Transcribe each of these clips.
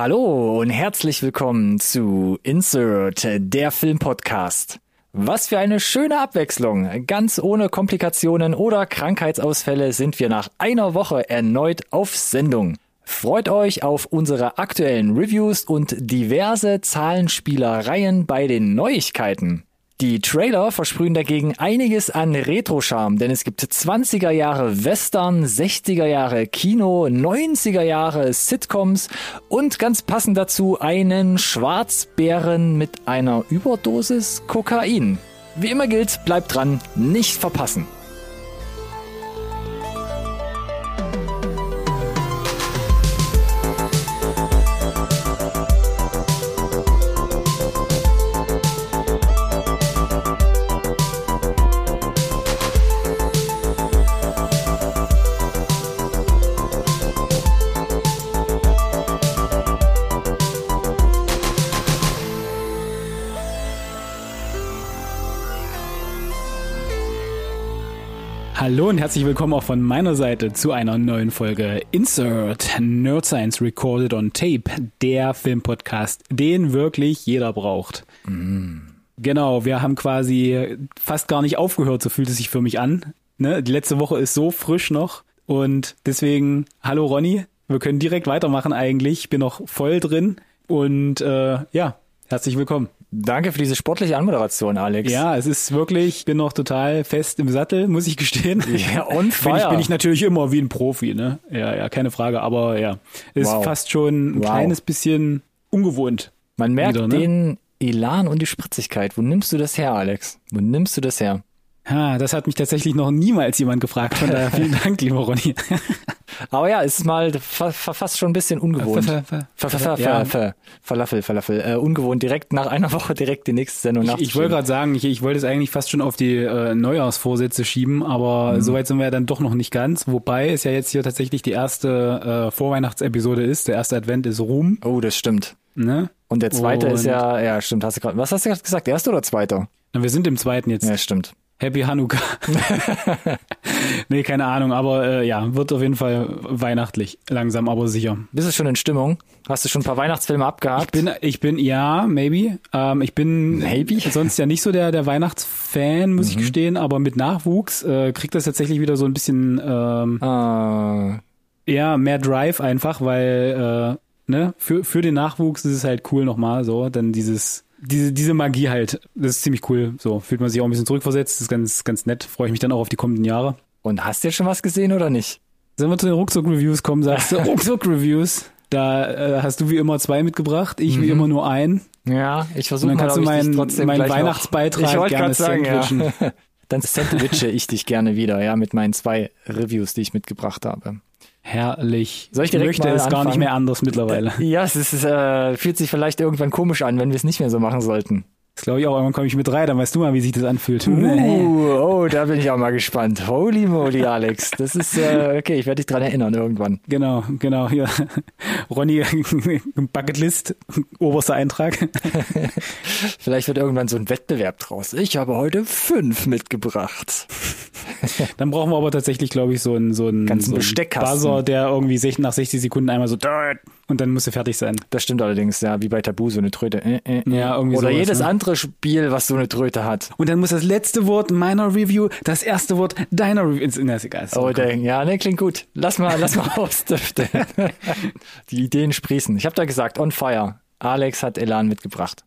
Hallo und herzlich willkommen zu Insert, der Filmpodcast. Was für eine schöne Abwechslung. Ganz ohne Komplikationen oder Krankheitsausfälle sind wir nach einer Woche erneut auf Sendung. Freut euch auf unsere aktuellen Reviews und diverse Zahlenspielereien bei den Neuigkeiten. Die Trailer versprühen dagegen einiges an Retro-Charme, denn es gibt 20er Jahre Western, 60er Jahre Kino, 90er Jahre Sitcoms und ganz passend dazu einen Schwarzbären mit einer Überdosis Kokain. Wie immer gilt, bleibt dran, nicht verpassen. Hallo und herzlich willkommen auch von meiner Seite zu einer neuen Folge Insert Nerd Science Recorded on Tape, der Filmpodcast, den wirklich jeder braucht. Mm. Genau, wir haben quasi fast gar nicht aufgehört, so fühlt es sich für mich an. Ne? Die letzte Woche ist so frisch noch und deswegen, hallo Ronny, wir können direkt weitermachen eigentlich, ich bin noch voll drin und äh, ja, herzlich willkommen. Danke für diese sportliche Anmoderation, Alex. Ja, es ist wirklich, ich bin noch total fest im Sattel, muss ich gestehen. Ja, und bin ich, bin ich natürlich immer wie ein Profi, ne? Ja, ja, keine Frage, aber ja, ist wow. fast schon ein wow. kleines bisschen ungewohnt. Man merkt wieder, ne? den Elan und die Spritzigkeit. Wo nimmst du das her, Alex? Wo nimmst du das her? Ha, das hat mich tatsächlich noch niemals jemand gefragt. Von daher vielen Dank, lieber Ronny. Aber ja, es ist mal fast schon ein bisschen ungewohnt. Falafel, Falafel. Äh, ungewohnt, direkt nach einer Woche direkt die nächste Sendung nach. Ich, ich wollte gerade sagen, ich, ich wollte es eigentlich fast schon auf die äh, Neujahrsvorsätze schieben, aber mhm. soweit sind wir ja dann doch noch nicht ganz. Wobei es ja jetzt hier tatsächlich die erste äh, Vorweihnachtsepisode ist. Der erste Advent ist Ruhm. Oh, das stimmt. Ne? Und der zweite Und ist ja, ja, stimmt, hast du gerade, was hast du gerade gesagt, erster oder zweiter? Na, wir sind im zweiten jetzt. Ja, stimmt. Happy Hanukkah. nee, keine Ahnung, aber äh, ja, wird auf jeden Fall weihnachtlich, langsam, aber sicher. Bist du schon in Stimmung? Hast du schon ein paar Weihnachtsfilme abgehakt? Ich bin, ich bin, ja, maybe. Ähm, ich bin maybe? sonst ja nicht so der, der Weihnachtsfan, muss mhm. ich gestehen, aber mit Nachwuchs äh, kriegt das tatsächlich wieder so ein bisschen ähm, uh. ja, mehr Drive einfach, weil äh, ne, für, für den Nachwuchs ist es halt cool nochmal so, dann dieses diese, diese Magie halt, das ist ziemlich cool. So fühlt man sich auch ein bisschen zurückversetzt, das ist ganz, ganz nett. Freue ich mich dann auch auf die kommenden Jahre. Und hast du jetzt schon was gesehen oder nicht? Sollen wir zu den Ruckzuck-Reviews kommen, sagst du? Ruckzuck-Reviews. Da äh, hast du wie immer zwei mitgebracht, ich mhm. wie immer nur einen. Ja, ich versuche mal, kannst du meinen mein Weihnachtsbeitrag noch, gerne sagen, ja. Dann sandwiche ich dich gerne wieder, ja, mit meinen zwei Reviews, die ich mitgebracht habe. Herrlich. Soll ich ich möchte es gar nicht mehr anders mittlerweile. Ja, es ist, äh, fühlt sich vielleicht irgendwann komisch an, wenn wir es nicht mehr so machen sollten. Das glaube ich auch, irgendwann komme ich mit rein, dann weißt du mal, wie sich das anfühlt. Uh, oh, da bin ich auch mal gespannt. Holy moly, Alex. Das ist, äh, okay, ich werde dich dran erinnern irgendwann. Genau, genau, hier. Ronny, Bucketlist, oberster Eintrag. Vielleicht wird irgendwann so ein Wettbewerb draus. Ich habe heute fünf mitgebracht. Dann brauchen wir aber tatsächlich, glaube ich, so einen, so einen, Ganzen so einen Buzzer, der irgendwie nach 60 Sekunden einmal so und dann muss er fertig sein. Das stimmt allerdings, ja, wie bei Tabu, so eine Tröte. Äh, äh, äh. ja, irgendwie Oder sowas, jedes ne? andere Spiel, was so eine Tröte hat. Und dann muss das letzte Wort meiner Review, das erste Wort deiner Review. Na, ist egal. oh, dang. ja, ne, klingt gut. Lass mal, lass mal ausdüften. Die Ideen sprießen. Ich habe da gesagt, on fire. Alex hat Elan mitgebracht.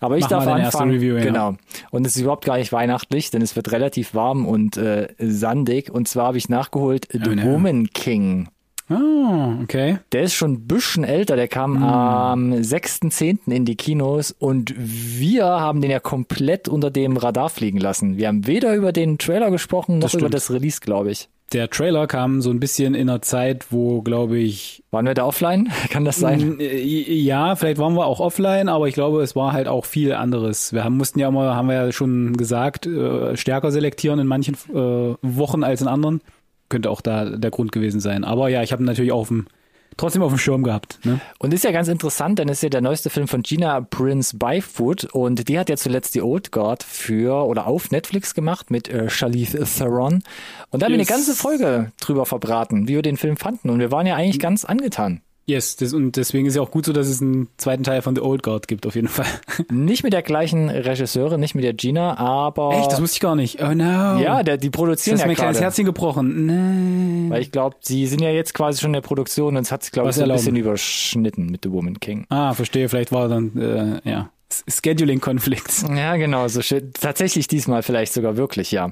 Aber ich Mach darf anfangen. Review, ja. Genau. Und es ist überhaupt gar nicht weihnachtlich, denn es wird relativ warm und äh, sandig. Und zwar habe ich nachgeholt The oh, Woman King. Oh, okay. Der ist schon ein bisschen älter, der kam mm. am 6.10. in die Kinos und wir haben den ja komplett unter dem Radar fliegen lassen. Wir haben weder über den Trailer gesprochen, noch über das Release, glaube ich. Der Trailer kam so ein bisschen in einer Zeit, wo, glaube ich. Waren wir da offline? Kann das sein? Äh, ja, vielleicht waren wir auch offline, aber ich glaube, es war halt auch viel anderes. Wir haben, mussten ja immer, haben wir ja schon gesagt, äh, stärker selektieren in manchen äh, Wochen als in anderen könnte auch da der Grund gewesen sein. Aber ja, ich habe natürlich auch auf dem, trotzdem auf dem Schirm gehabt. Ne? Und ist ja ganz interessant, denn es ist ja der neueste Film von Gina Prince Byfoot und die hat ja zuletzt die Old Guard für oder auf Netflix gemacht mit äh, Charlize Theron. Und da haben yes. wir eine ganze Folge drüber verbraten, wie wir den Film fanden. Und wir waren ja eigentlich ganz angetan. Yes, das, und deswegen ist ja auch gut so, dass es einen zweiten Teil von The Old Guard gibt, auf jeden Fall. Nicht mit der gleichen Regisseurin, nicht mit der Gina, aber. Echt, das wusste ich gar nicht. Oh no. Ja, der, die produzieren das ist ja mir ein kleines. Herzchen gebrochen. Nein. Weil ich glaube, sie sind ja jetzt quasi schon in der Produktion und es hat sich, glaube ich, so ein bisschen überschnitten mit The Woman King. Ah, verstehe. Vielleicht war dann, äh, ja, S- Scheduling-Konflikt. Ja, genau, so schön. Tatsächlich diesmal vielleicht sogar wirklich, ja.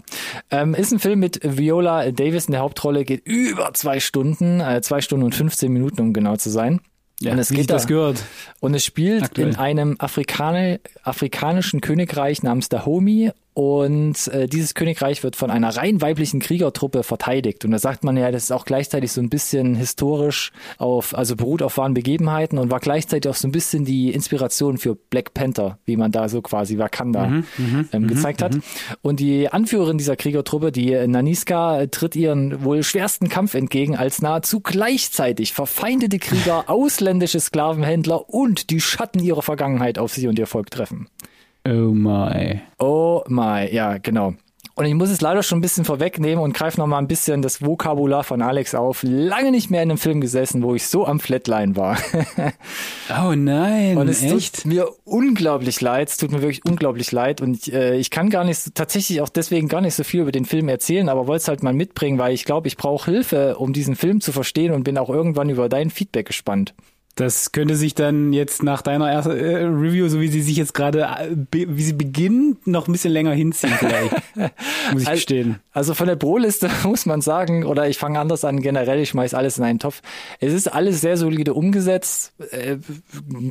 Ähm, ist ein Film mit Viola Davis in der Hauptrolle, geht über zwei Stunden, äh, zwei Stunden und 15 Minuten, um genau zu sein. Ja, und es geht sich das da, gehört. und es spielt Aktuell. in einem Afrikane, afrikanischen Königreich namens Dahomey und äh, dieses Königreich wird von einer rein weiblichen Kriegertruppe verteidigt und da sagt man ja, das ist auch gleichzeitig so ein bisschen historisch auf, also beruht auf wahren Begebenheiten und war gleichzeitig auch so ein bisschen die Inspiration für Black Panther, wie man da so quasi Wakanda Mhm, ähm, gezeigt hat. Und die Anführerin dieser Kriegertruppe, die Naniska, tritt ihren wohl schwersten Kampf entgegen, als nahezu gleichzeitig verfeindete Krieger, ausländische Sklavenhändler und die Schatten ihrer Vergangenheit auf sie und ihr Volk treffen. Oh my. Oh my, ja, genau. Und ich muss es leider schon ein bisschen vorwegnehmen und greife noch mal ein bisschen das Vokabular von Alex auf. Lange nicht mehr in einem Film gesessen, wo ich so am Flatline war. Oh nein, Und es echt? tut mir unglaublich leid. Es tut mir wirklich unglaublich leid. Und ich, äh, ich kann gar nicht, tatsächlich auch deswegen gar nicht so viel über den Film erzählen, aber wollte es halt mal mitbringen, weil ich glaube, ich brauche Hilfe, um diesen Film zu verstehen und bin auch irgendwann über dein Feedback gespannt. Das könnte sich dann jetzt nach deiner ersten äh, Review, so wie sie sich jetzt gerade, äh, wie sie beginnt, noch ein bisschen länger hinziehen vielleicht. Muss ich Al- gestehen. Also von der Pro-Liste muss man sagen, oder ich fange anders an, generell, ich schmeiß alles in einen Topf. Es ist alles sehr solide umgesetzt. Äh,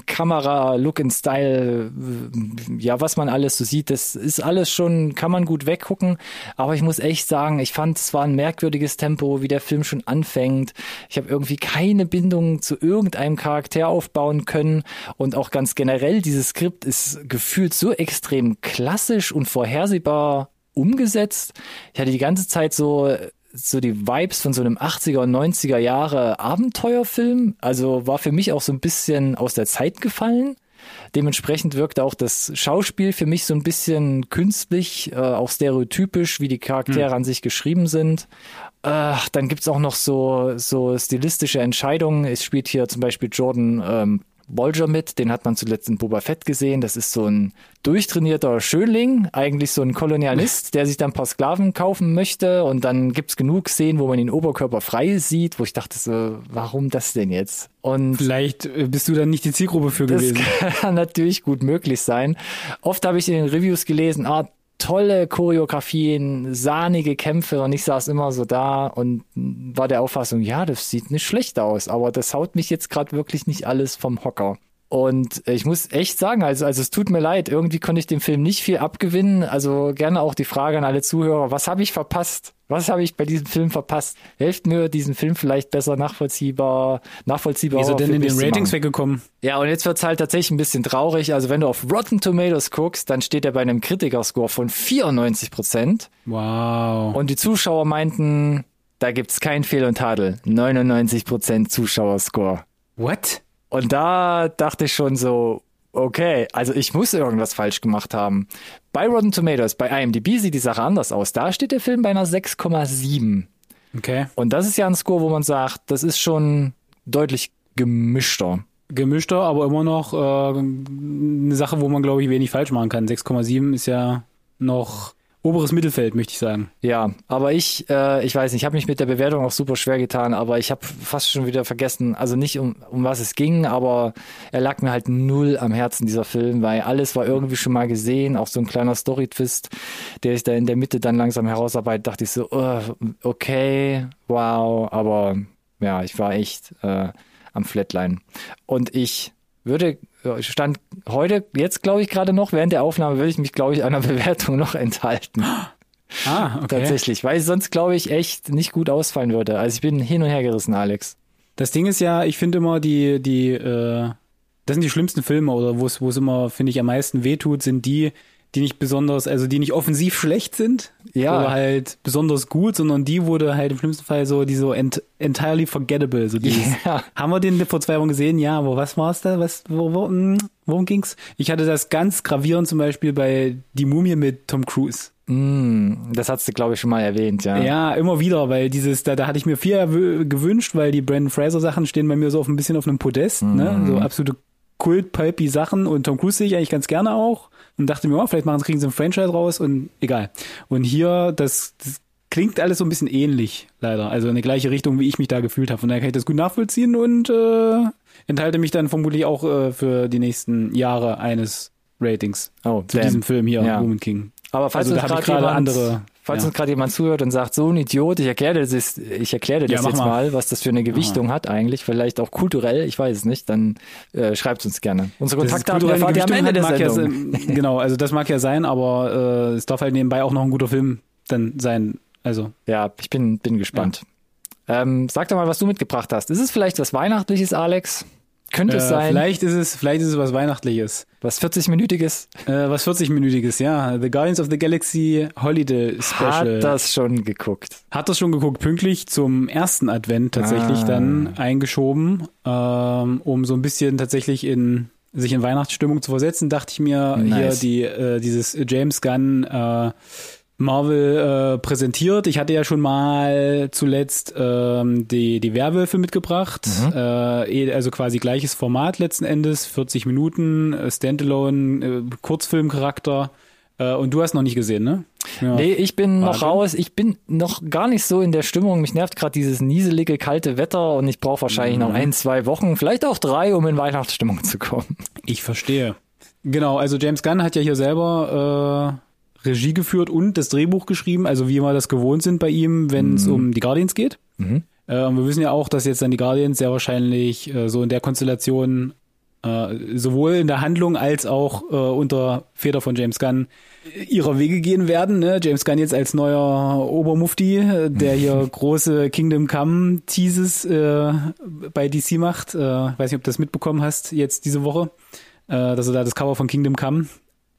Kamera, Look and Style, äh, ja, was man alles so sieht, das ist alles schon, kann man gut weggucken. Aber ich muss echt sagen, ich fand, es war ein merkwürdiges Tempo, wie der Film schon anfängt. Ich habe irgendwie keine Bindung zu irgendeinem Charakter aufbauen können. Und auch ganz generell, dieses Skript ist gefühlt so extrem klassisch und vorhersehbar umgesetzt. Ich hatte die ganze Zeit so so die Vibes von so einem 80er und 90er Jahre Abenteuerfilm. Also war für mich auch so ein bisschen aus der Zeit gefallen. Dementsprechend wirkte auch das Schauspiel für mich so ein bisschen künstlich, äh, auch stereotypisch, wie die Charaktere an sich geschrieben sind. Äh, dann gibt's auch noch so, so stilistische Entscheidungen. Es spielt hier zum Beispiel Jordan ähm, Bolger mit, den hat man zuletzt in Boba Fett gesehen. Das ist so ein durchtrainierter Schönling, eigentlich so ein Kolonialist, der sich dann ein paar Sklaven kaufen möchte. Und dann gibt's genug Szenen, wo man ihn oberkörperfrei sieht, wo ich dachte so, warum das denn jetzt? Und Vielleicht äh, bist du dann nicht die Zielgruppe für das gewesen. kann natürlich gut möglich sein. Oft habe ich in den Reviews gelesen, ah, tolle Choreografien, sahnige Kämpfe und ich saß immer so da und war der Auffassung, ja, das sieht nicht schlecht aus, aber das haut mich jetzt gerade wirklich nicht alles vom Hocker. Und ich muss echt sagen, also, also es tut mir leid, irgendwie konnte ich dem Film nicht viel abgewinnen. Also gerne auch die Frage an alle Zuhörer, was habe ich verpasst? Was habe ich bei diesem Film verpasst? Helft mir, diesen Film vielleicht besser nachvollziehbar, nachvollziehbar. Wieso denn in den Ratings weggekommen? Ja, und jetzt wird's halt tatsächlich ein bisschen traurig. Also wenn du auf Rotten Tomatoes guckst, dann steht er bei einem Kritikerscore von 94 Prozent. Wow. Und die Zuschauer meinten, da gibt's kein Fehl und Tadel. 99 Prozent Zuschauerscore. What? Und da dachte ich schon so, okay, also ich muss irgendwas falsch gemacht haben. Bei Rotten Tomatoes, bei IMDb sieht die Sache anders aus. Da steht der Film bei einer 6,7. Okay. Und das ist ja ein Score, wo man sagt, das ist schon deutlich gemischter. Gemischter, aber immer noch äh, eine Sache, wo man, glaube ich, wenig falsch machen kann. 6,7 ist ja noch oberes Mittelfeld, möchte ich sagen. Ja, aber ich, äh, ich weiß nicht, ich habe mich mit der Bewertung auch super schwer getan, aber ich habe fast schon wieder vergessen, also nicht um, um was es ging, aber er lag mir halt null am Herzen, dieser Film, weil alles war irgendwie schon mal gesehen, auch so ein kleiner Story-Twist, der sich da in der Mitte dann langsam herausarbeitet, dachte ich so, uh, okay, wow, aber ja, ich war echt äh, am Flatline. Und ich würde, stand heute, jetzt glaube ich gerade noch, während der Aufnahme würde ich mich, glaube ich, einer Bewertung noch enthalten. Ah, okay. Tatsächlich, weil sonst glaube ich echt nicht gut ausfallen würde. Also ich bin hin und her gerissen, Alex. Das Ding ist ja, ich finde immer die, die, äh, das sind die schlimmsten Filme oder wo es, wo es immer, finde ich, am meisten wehtut, sind die, die nicht besonders, also die nicht offensiv schlecht sind Ja. oder halt besonders gut, sondern die wurde halt im schlimmsten Fall so, die so ent, entirely forgettable, so dieses, Ja. haben wir den vor zwei Wochen gesehen? Ja, aber was war's da? Was, wo, wo, hm, worum ging's? Ich hatte das ganz gravierend zum Beispiel bei Die Mumie mit Tom Cruise. Mm, das hast du, glaube ich, schon mal erwähnt, ja. Ja, immer wieder, weil dieses, da, da hatte ich mir viel gewünscht, weil die Brandon Fraser Sachen stehen bei mir so auf ein bisschen auf einem Podest, ne? So absolute Kult-Pulpy Sachen und Tom Cruise sehe ich eigentlich ganz gerne auch und dachte mir, oh, vielleicht machen sie, kriegen sie ein Franchise raus und egal. Und hier, das, das klingt alles so ein bisschen ähnlich, leider. Also in die gleiche Richtung, wie ich mich da gefühlt habe. Von daher kann ich das gut nachvollziehen und äh, enthalte mich dann vermutlich auch äh, für die nächsten Jahre eines Ratings Oh, zu damn. diesem Film hier, Ja. Woman King. Aber falls Also da hab ich gerade andere- falls ja. uns gerade jemand zuhört und sagt, so ein Idiot, ich erkläre dir das, ich erkläre dir Ja, das mach jetzt mal. mal, was das für eine Gewichtung hat eigentlich, vielleicht auch kulturell, ich weiß es nicht, dann äh, schreibt uns gerne. Unsere Kontaktdaten erfahrt ihr am Ende der ja Sendung. sein- genau, also das mag ja sein, aber äh, es darf halt nebenbei auch noch ein guter Film dann sein. Also Ja, ich bin, bin gespannt. Ähm, sag doch mal, was du mitgebracht hast. Ist es vielleicht was Weihnachtliches, Alex? Könnte äh, es sein? vielleicht ist es, vielleicht ist es was Weihnachtliches, Was 40-Minütiges? äh, was 40-minütiges, ja. The Guardians of the Galaxy Holiday Special. Hat das schon geguckt. Hat das schon geguckt, pünktlich zum ersten Advent tatsächlich Ah. dann eingeschoben, ähm, um so ein bisschen tatsächlich in sich in Weihnachtsstimmung zu versetzen, dachte ich mir Nice. hier die äh, dieses James Gunn äh, Marvel äh, präsentiert. Ich hatte ja schon mal zuletzt ähm, die die Werwölfe mitgebracht, äh, eh- also quasi gleiches Format letzten Endes, 40 Minuten äh, Standalone äh, Kurzfilmcharakter. Äh, und du hast noch nicht gesehen, ne? Ja. Nee, ich bin noch Warte. raus. Ich bin noch gar nicht so in der Stimmung. Mich nervt gerade dieses nieselige, kalte Wetter und ich brauche wahrscheinlich Mhm. noch ein, zwei Wochen, vielleicht auch drei, um in Weihnachtsstimmung zu kommen. Ich verstehe. Genau, also James Gunn hat ja hier selber äh, Regie geführt und das Drehbuch geschrieben, also wie wir das gewohnt sind bei ihm, wenn es um die Guardians geht. Mhm. Äh, wir wissen ja auch, dass jetzt dann die Guardians sehr wahrscheinlich äh, so in der Konstellation äh, sowohl in der Handlung als auch äh, unter Feder von James Gunn äh, ihrer Wege gehen werden. Ne? James Gunn jetzt als neuer Obermufti, äh, der hier große Kingdom Come Teases bei DC macht. Weiß nicht, ob du das mitbekommen hast jetzt diese Woche, dass er da das Cover von Kingdom Come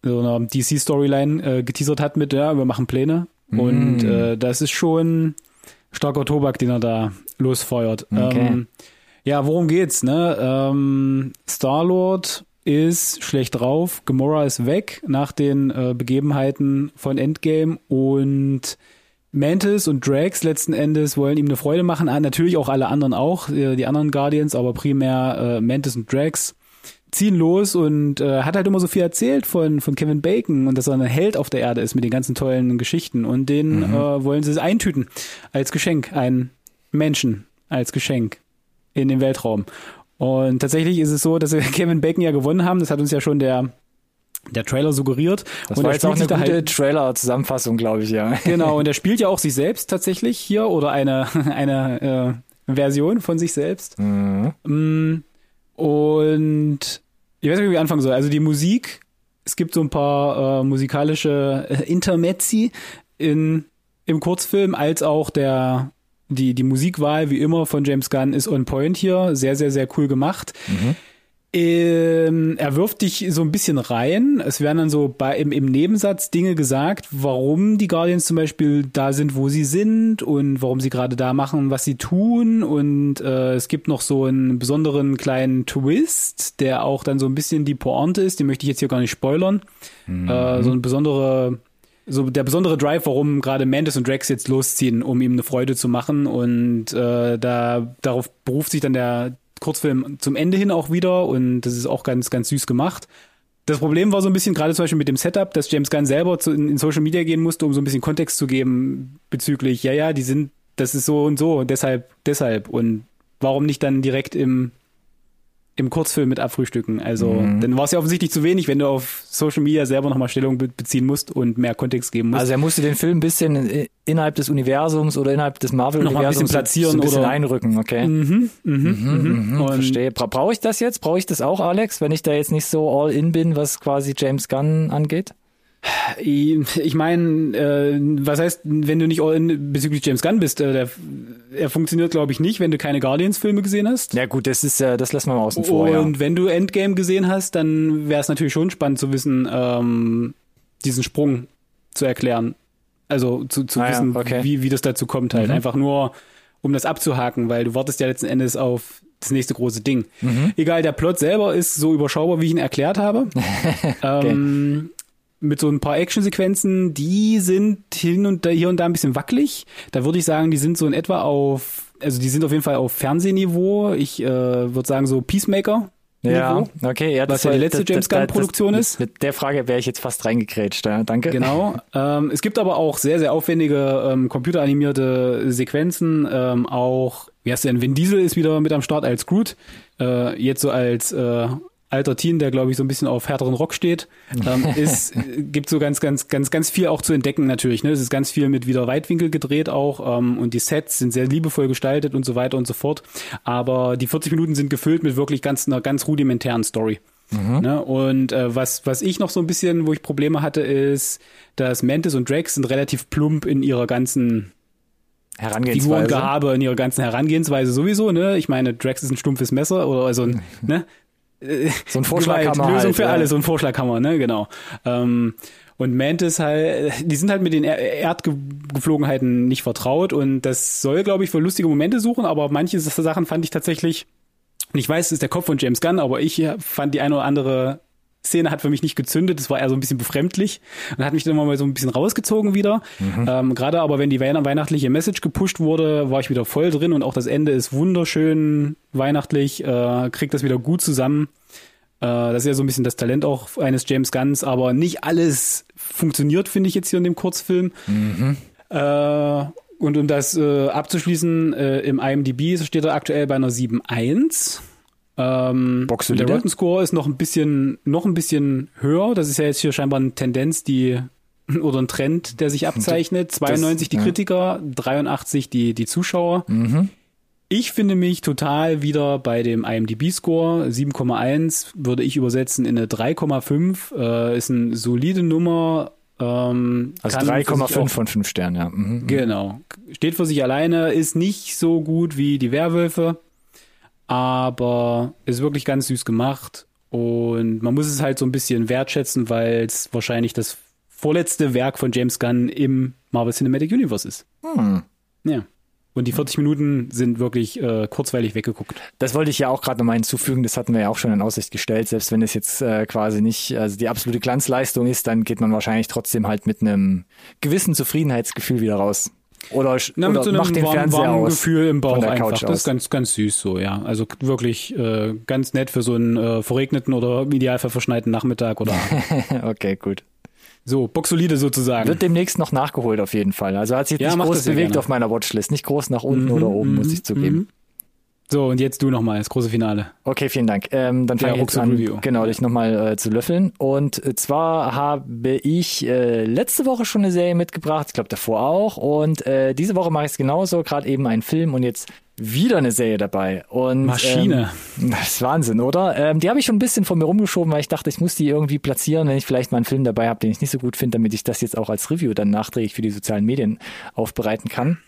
so einer DC-Storyline äh, geteasert hat mit, ja, wir machen Pläne. Und äh, das ist schon starker Tobak, den er da losfeuert. Okay. Ähm, ja, worum geht's, ne? Ähm, Star-Lord ist schlecht drauf, Gamora ist weg nach den äh, Begebenheiten von Endgame und Mantis und Drax letzten Endes wollen ihm eine Freude machen, ah, natürlich auch alle anderen auch, äh, die anderen Guardians, aber primär äh, Mantis und Drax ziehen los und äh, hat halt immer so viel erzählt von, von Kevin Bacon und dass er ein Held auf der Erde ist mit den ganzen tollen Geschichten und den äh, wollen sie eintüten als Geschenk, ein Menschen als Geschenk in den Weltraum. Und tatsächlich ist es so, dass wir Kevin Bacon ja gewonnen haben, das hat uns ja schon der der Trailer suggeriert. Das und war jetzt auch eine gute halt, Trailer-Zusammenfassung, glaube ich, ja. Genau, und er spielt ja auch sich selbst tatsächlich hier oder eine, eine äh, Version von sich selbst. Mhm. Mm, Und ich weiß nicht, wie ich anfangen soll. Also die Musik, es gibt so ein paar äh, musikalische äh, Intermezzi in, im Kurzfilm, als auch der die, die Musikwahl, wie immer, von James Gunn ist on point hier. Sehr, sehr, sehr cool gemacht. Ähm, er wirft dich so ein bisschen rein. Es werden dann so bei, im, im Nebensatz Dinge gesagt, warum die Guardians zum Beispiel da sind, wo sie sind und warum sie gerade da machen, was sie tun. Und äh, es gibt noch so einen besonderen kleinen Twist, der auch dann so ein bisschen die Pointe ist. Den möchte ich jetzt hier gar nicht spoilern. Äh, so eine besondere so der besondere Drive, warum gerade Mantis und Drax jetzt losziehen, um ihm eine Freude zu machen. Und äh, da darauf beruft sich dann der Kurzfilm zum Ende hin auch wieder und das ist auch ganz, ganz süß gemacht. Das Problem war so ein bisschen gerade zum Beispiel mit dem Setup, dass James Gunn selber zu, in, in Social Media gehen musste, um so ein bisschen Kontext zu geben bezüglich, ja, ja, die sind, das ist so und so, deshalb, deshalb und warum nicht dann direkt im im Kurzfilm mit abfrühstücken. Also, dann war es ja offensichtlich zu wenig, wenn du auf Social Media selber nochmal Stellung be beziehen musst und mehr Kontext geben musst. Also er musste den Film ein bisschen in- innerhalb des Universums oder innerhalb des mal ein bisschen Marvel-Universums platzieren so ein bisschen oder- einrücken, okay? mhm, mhm, mhm. Mhm, verstehe. Bra Brauche ich das jetzt? Brauche ich das auch, Alex, wenn ich da jetzt nicht so all in bin, was quasi James Gunn angeht? Ich meine, äh, was heißt, wenn du nicht all in bezüglich James Gunn bist, äh, der, er funktioniert, glaube ich, nicht, wenn du keine Guardians-Filme gesehen hast. Ja gut, das ist ja, das lassen wir mal außen vor, ja. Und wenn du Endgame gesehen hast, dann wäre es natürlich schon spannend zu wissen, ähm, diesen Sprung zu erklären. Also zu, zu Ah ja, wissen, okay. wie, wie das dazu kommt halt. Mhm. Einfach nur, um das abzuhaken, weil du wartest ja letzten Endes auf das nächste große Ding. Mhm. Egal, der Plot selber ist so überschaubar, wie ich ihn erklärt habe. ähm, mit so ein paar Actionsequenzen, die sind hin und da, hier und da ein bisschen wackelig. Da würde ich sagen, die sind so in etwa auf, also die sind auf jeden Fall auf Fernsehniveau. Ich äh, würde sagen so Peacemaker. Ja, okay, ja, das was ja die letzte James Gunn-Produktion ist. Mit der Frage wäre ich jetzt fast reingekrätscht, ja, danke. Genau. Ähm, es gibt aber auch sehr, sehr aufwendige ähm, computeranimierte Sequenzen. Ähm, auch, wie heißt denn, Vin Diesel ist wieder mit am Start als Groot. Äh, jetzt so als äh, alter Teen, der glaube ich so ein bisschen auf härteren Rock steht, ähm, ist gibt so ganz ganz ganz ganz viel auch zu entdecken natürlich. Ne, es ist ganz viel mit wieder Weitwinkel gedreht auch ähm, und die Sets sind sehr liebevoll gestaltet und so weiter und so fort. Aber die 40 Minuten sind gefüllt mit wirklich ganz einer ganz rudimentären Story. Mhm. Ne? Und äh, was, was ich noch so ein bisschen, wo ich Probleme hatte, ist, dass Mantis und Drax sind relativ plump in ihrer ganzen Herangehensweise. Figurengehabe, in ihrer ganzen Herangehensweise sowieso. Ne? Ich meine, Drax ist ein stumpfes Messer oder also ein, ne? So ein Vorschlaghammer. Lösung halt, für ja. alles, so ein Vorschlaghammer, ne, genau. Ähm, und Mantis halt, die sind halt mit den Erdgeflogenheiten nicht vertraut und das soll, glaube ich, für lustige Momente suchen, aber manche Sachen fand ich tatsächlich, und ich weiß, es ist der Kopf von James Gunn, aber ich fand die eine oder andere Szene hat für mich nicht gezündet, das war eher so ein bisschen befremdlich und hat mich dann mal so ein bisschen rausgezogen wieder. Mhm. Ähm, Gerade aber, wenn die weihnachtliche Message gepusht wurde, war ich wieder voll drin und auch das Ende ist wunderschön weihnachtlich, äh, kriegt das wieder gut zusammen. Äh, das ist ja so ein bisschen das Talent auch eines James Gunns, aber nicht alles funktioniert, finde ich jetzt hier in dem Kurzfilm. Mhm. Äh, und um das äh, abzuschließen, äh, im IMDb steht er aktuell bei einer 7.1. Ähm, der Rotten Score ist noch ein bisschen, noch ein bisschen höher. Das ist ja jetzt hier scheinbar eine Tendenz, die oder ein Trend, der sich abzeichnet. 92 das, die Kritiker, 83 die, die Zuschauer. Mhm. Ich finde mich total wieder bei dem IMDb-Score. 7,1 würde ich übersetzen in eine 3,5. Äh, ist eine solide Nummer. Ähm, also 3,5 von 5 Sternen, ja. Mhm. Genau. Steht für sich alleine, ist nicht so gut wie die Werwölfe aber ist wirklich ganz süß gemacht und man muss es halt so ein bisschen wertschätzen, weil es wahrscheinlich das vorletzte Werk von James Gunn im Marvel Cinematic Universe ist. Hm. Ja. Und die 40 Minuten sind wirklich äh, kurzweilig weggeguckt. Das wollte ich ja auch gerade nochmal hinzufügen. Das hatten wir ja auch schon in Aussicht gestellt. Selbst wenn es jetzt äh, quasi nicht also die absolute Glanzleistung ist, dann geht man wahrscheinlich trotzdem halt mit einem gewissen Zufriedenheitsgefühl wieder raus. Oder, Na, mit oder so einem macht den warm, Fernseher warmen aus Gefühl im Bauch einfach. Couch das ist ganz, ganz süß so, ja. Also wirklich äh, ganz nett für so einen äh, verregneten oder im Idealfall verschneiten Nachmittag oder Okay, gut. So, boxolide sozusagen. Wird demnächst noch nachgeholt auf jeden Fall. Also hat sich jetzt ja, nicht groß bewegt auf meiner Watchlist. Nicht groß nach unten mhm, oder oben, muss ich zugeben. Mhm. So, und jetzt du nochmal, das große Finale. Okay, vielen Dank. Ähm, dann fange ich jetzt an, Review. genau, dich nochmal äh, zu löffeln. Und äh, zwar habe ich äh, letzte Woche schon eine Serie mitgebracht, ich glaube davor auch. Und äh, diese Woche mache ich es genauso, gerade eben ein Film und jetzt wieder eine Serie dabei. Und, Maschine. Ähm, das ist Wahnsinn, oder? Ähm, die habe ich schon ein bisschen von mir rumgeschoben, weil ich dachte, ich muss die irgendwie platzieren, wenn ich vielleicht mal einen Film dabei habe, den ich nicht so gut finde, damit ich das jetzt auch als Review dann nachträglich für die sozialen Medien aufbereiten kann.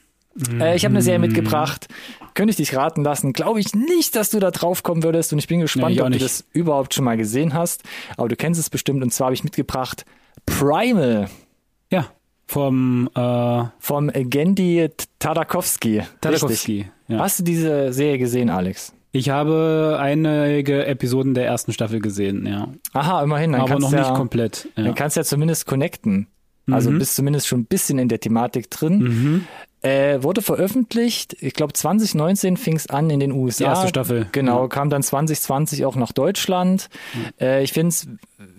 Äh, ich habe eine Serie mhm. mitgebracht. Könnte ich dich raten lassen? Glaube ich nicht, dass du da drauf kommen würdest. Und ich bin gespannt, nee, ob du das überhaupt schon mal gesehen hast. Aber du kennst es bestimmt. Und zwar habe ich mitgebracht Primal. Ja. Vom, äh, vom Gendy Tadakowski. Tadakowski. Ja. Hast du diese Serie gesehen, Alex? Ich habe einige Episoden der ersten Staffel gesehen, ja. Aha, immerhin. Aber noch ja, nicht komplett. Ja. Dann kannst du ja zumindest connecten. Also mhm. bist zumindest schon ein bisschen in der Thematik drin. Mhm. Äh, wurde veröffentlicht, ich glaube 2019 fing es an in den USA. Die erste Staffel. Genau, ja. kam dann 2020 auch nach Deutschland. Mhm. Äh, ich finde es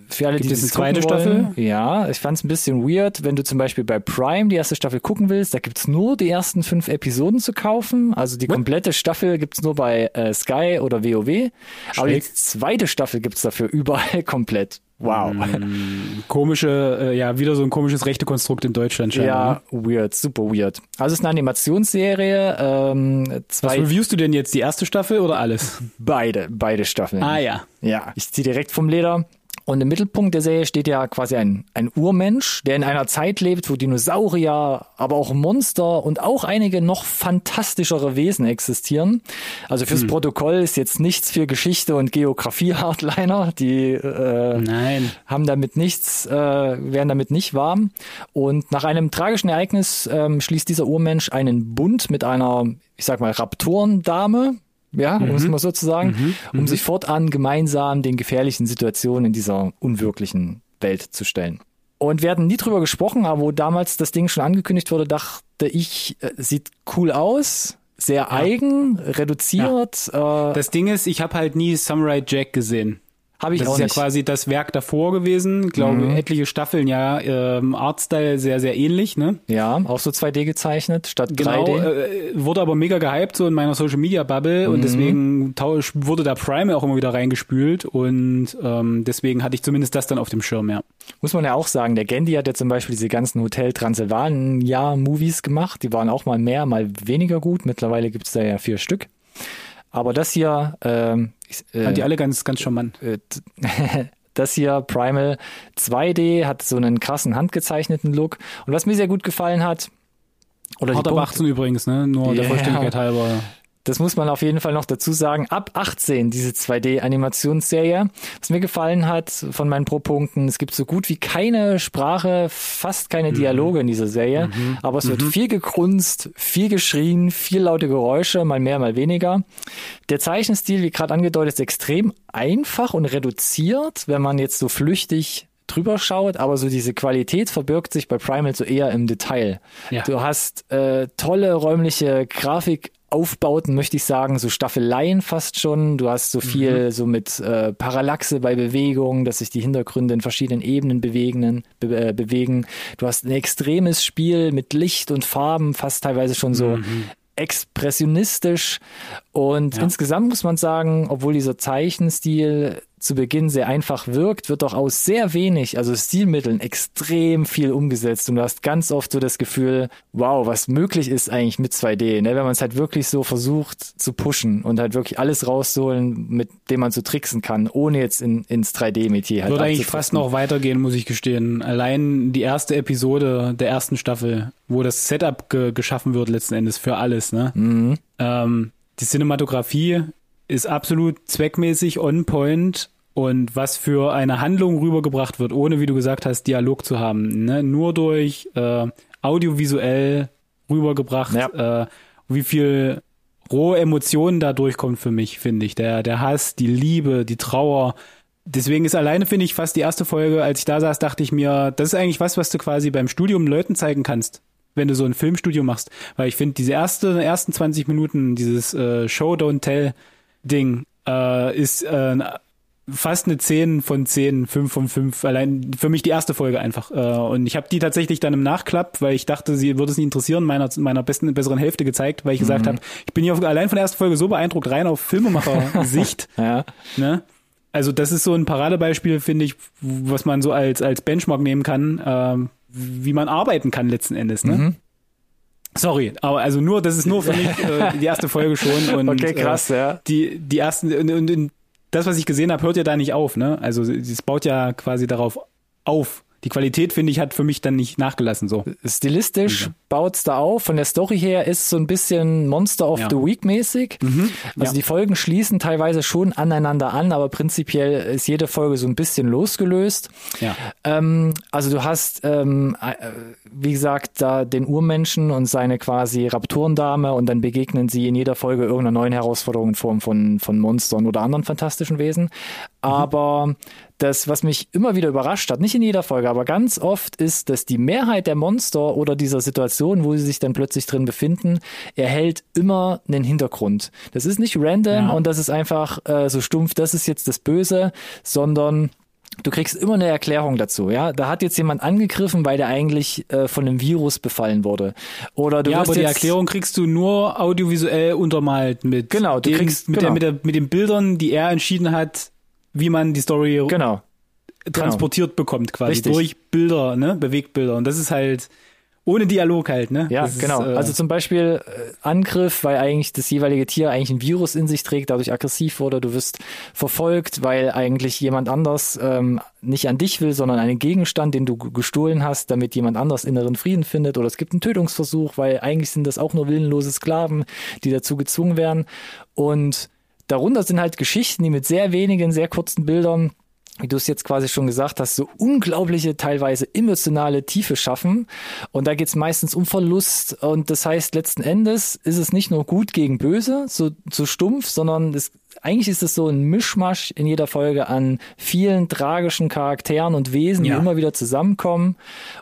für alle, Gibt die es eine zweite Staffel? Ja, ich fand es ein bisschen weird, wenn du zum Beispiel bei Prime die erste Staffel gucken willst, da gibt's nur die ersten fünf Episoden zu kaufen. Also die What? komplette Staffel gibt's nur bei äh, Sky oder WoW. Schräg. Aber die zweite Staffel gibt's dafür überall komplett. Wow. Mm, komische, äh, ja, wieder so ein komisches rechte Konstrukt in Deutschland scheinbar. Ja, ne? weird, super weird. Also es ist eine Animationsserie. Ähm, zwei Was reviewst du denn jetzt, die erste Staffel oder alles? Beide, beide Staffeln. Ah ja. Ja, ich ziehe direkt vom Leder. Und im Mittelpunkt der Serie steht ja quasi ein, ein Urmensch, der in einer Zeit lebt, wo Dinosaurier, aber auch Monster und auch einige noch fantastischere Wesen existieren. Also fürs hm. Protokoll ist jetzt nichts für Geschichte und Geografie Hardliner. Die äh, Nein. haben damit nichts, äh, werden damit nicht warm. Und nach einem tragischen Ereignis ähm, schließt dieser Urmensch einen Bund mit einer, ich sag mal, Raptorendame, ja, um es mhm. mal so zu sagen, mhm. um sich mhm. fortan gemeinsam den gefährlichen Situationen in dieser unwirklichen Welt zu stellen. Und wir hatten nie drüber gesprochen, aber wo damals das Ding schon angekündigt wurde, dachte ich, äh, sieht cool aus, sehr eigen, reduziert. Ja. Äh, das Ding ist, ich habe halt nie Samurai Jack gesehen. Habe ich das auch ist nicht. ja quasi das Werk davor gewesen, glaube Mhm. etliche Staffeln, ja, ähm, Artstyle sehr, sehr ähnlich, ne? Ja, auch so 2D gezeichnet statt Genau, 3D. äh, wurde aber mega gehypt so in meiner Social Media Bubble Mhm. und deswegen wurde da Prime auch immer wieder reingespült und ähm, deswegen hatte ich zumindest das dann auf dem Schirm, ja. Muss man ja auch sagen, der Gandhi hat ja zum Beispiel diese ganzen Hotel Transylvania-Movies gemacht. Die waren auch mal mehr, mal weniger gut. Mittlerweile gibt's da ja vier Stück. Aber das hier, ähm, ich- äh, Fand die alle ganz, ganz charmant. äh, das hier Primal 2D hat so einen krassen handgezeichneten Look. Und was mir sehr gut gefallen hat, oder die Hart ab Punkte- 18 übrigens, ne? Nur der Ja. Vollständigkeit halber. Das muss man auf jeden Fall noch dazu sagen. Ab 18 diese 2D-Animationsserie. Was mir gefallen hat von meinen Pro-Punkten, es gibt so gut wie keine Sprache, fast keine Mhm. Dialoge in dieser Serie. Aber es wird viel gegrunzt, viel geschrien, viel laute Geräusche, mal mehr, mal weniger. Der Zeichenstil, wie gerade angedeutet, ist extrem einfach und reduziert, wenn man jetzt so flüchtig drüber schaut, aber so diese Qualität verbirgt sich bei Primal so eher im Detail. Ja. Du hast äh, tolle räumliche Grafikaufbauten, möchte ich sagen, so Staffeleien fast schon. Du hast so viel so mit äh, Parallaxe bei Bewegung, dass sich die Hintergründe in verschiedenen Ebenen bewegen, be äh, bewegen. Du hast ein extremes Spiel mit Licht und Farben, fast teilweise schon so expressionistisch. Und Ja. insgesamt muss man sagen, obwohl dieser Zeichenstil zu Beginn sehr einfach wirkt, wird doch aus sehr wenig, also Stilmitteln, extrem viel umgesetzt. Und du hast ganz oft so das Gefühl, wow, was möglich ist eigentlich mit 2D, ne? wenn man es halt wirklich so versucht zu pushen und halt wirklich alles rauszuholen, mit dem man so tricksen kann, ohne jetzt in, ins 3D-Metier halt Würde eigentlich fast noch weitergehen, muss ich gestehen. Allein die erste Episode der ersten Staffel, wo das Setup ge geschaffen wird letzten Endes für alles, ne? Mhm. Ähm, die Cinematografie ist absolut zweckmäßig on point und was für eine Handlung rübergebracht wird, ohne, wie du gesagt hast, Dialog zu haben. Ne? Nur durch äh, audiovisuell rübergebracht, äh, wie viel rohe Emotionen da durchkommt für mich, finde ich. Der, der Hass, die Liebe, die Trauer. Deswegen ist alleine, finde ich, fast die erste Folge, als ich da saß, dachte ich mir, das ist eigentlich was, was du quasi beim Studium Leuten zeigen kannst, wenn du so ein Filmstudio machst. Weil ich finde, diese erste, ersten 20 Minuten, dieses äh, Show, Don't Tell Ding, äh, ist äh, fast eine 10 von 10, 5 von 5. Allein für mich die erste Folge einfach. Äh, und ich habe die tatsächlich dann im Nachklapp, weil ich dachte, sie würde es nicht interessieren, meiner, meiner besten, besseren Hälfte gezeigt, weil ich gesagt habe, ich bin hier auf, allein von der ersten Folge so beeindruckt, rein auf Filmemacher-Sicht. Ja. ne? Also das ist so ein Paradebeispiel, finde ich, was man so als, als Benchmark nehmen kann, ähm, wie man arbeiten kann letzten Endes. Ne? Mhm. Sorry, aber also nur, das ist nur für mich äh, die erste Folge schon. Und, Okay, krass, äh, ja. Die, die ersten, und, und, und das, was ich gesehen habe, hört ja da nicht auf. Ne? Also es baut ja quasi darauf auf. Die Qualität, finde ich, hat für mich dann nicht nachgelassen. so. Stilistisch baut's da auf. Von der Story her ist so ein bisschen Monster of Ja. the Week mäßig. Also Ja. die Folgen schließen teilweise schon aneinander an, aber prinzipiell ist jede Folge so ein bisschen losgelöst. Ja. Ähm, also du hast, ähm, äh, wie gesagt, da den Urmenschen und seine quasi Raptorendame und dann begegnen sie in jeder Folge irgendeiner neuen Herausforderung in Form von, von Monstern oder anderen fantastischen Wesen. Aber das, was mich immer wieder überrascht hat, nicht in jeder Folge, aber ganz oft ist, dass die Mehrheit der Monster oder dieser Situation, wo sie sich dann plötzlich drin befinden, erhält immer einen Hintergrund. Das ist nicht random Ja. und das ist einfach äh, so stumpf, das ist jetzt das Böse, sondern Du kriegst immer eine Erklärung dazu, ja. Da hat jetzt jemand angegriffen, weil der eigentlich äh, von einem Virus befallen wurde. Oder du ja, aber die Erklärung kriegst du nur audiovisuell untermalt mit Genau, du dem, kriegst- mit, genau. Der, mit, der, mit den Bildern, die er entschieden hat, wie man die Story Genau. transportiert bekommt, quasi Richtig. durch Bilder, ne, Bewegtbilder. Und das ist halt ohne Dialog halt, ne? Ja, das genau. Ist, äh, also zum Beispiel äh, Angriff, weil eigentlich das jeweilige Tier eigentlich ein Virus in sich trägt, dadurch aggressiv wurde. Du wirst verfolgt, weil eigentlich jemand anders ähm, nicht an dich will, sondern einen Gegenstand, den du gestohlen hast, damit jemand anders inneren Frieden findet. Oder es gibt einen Tötungsversuch, weil eigentlich sind das auch nur willenlose Sklaven, die dazu gezwungen werden. Und darunter sind halt Geschichten, die mit sehr wenigen, sehr kurzen Bildern wie du es jetzt quasi schon gesagt hast, so unglaubliche, teilweise emotionale Tiefe schaffen. Und da geht es meistens um Verlust. Und das heißt, letzten Endes ist es nicht nur gut gegen böse, so, so stumpf, sondern es eigentlich ist es so ein Mischmasch in jeder Folge an vielen tragischen Charakteren und Wesen, Ja. die immer wieder zusammenkommen.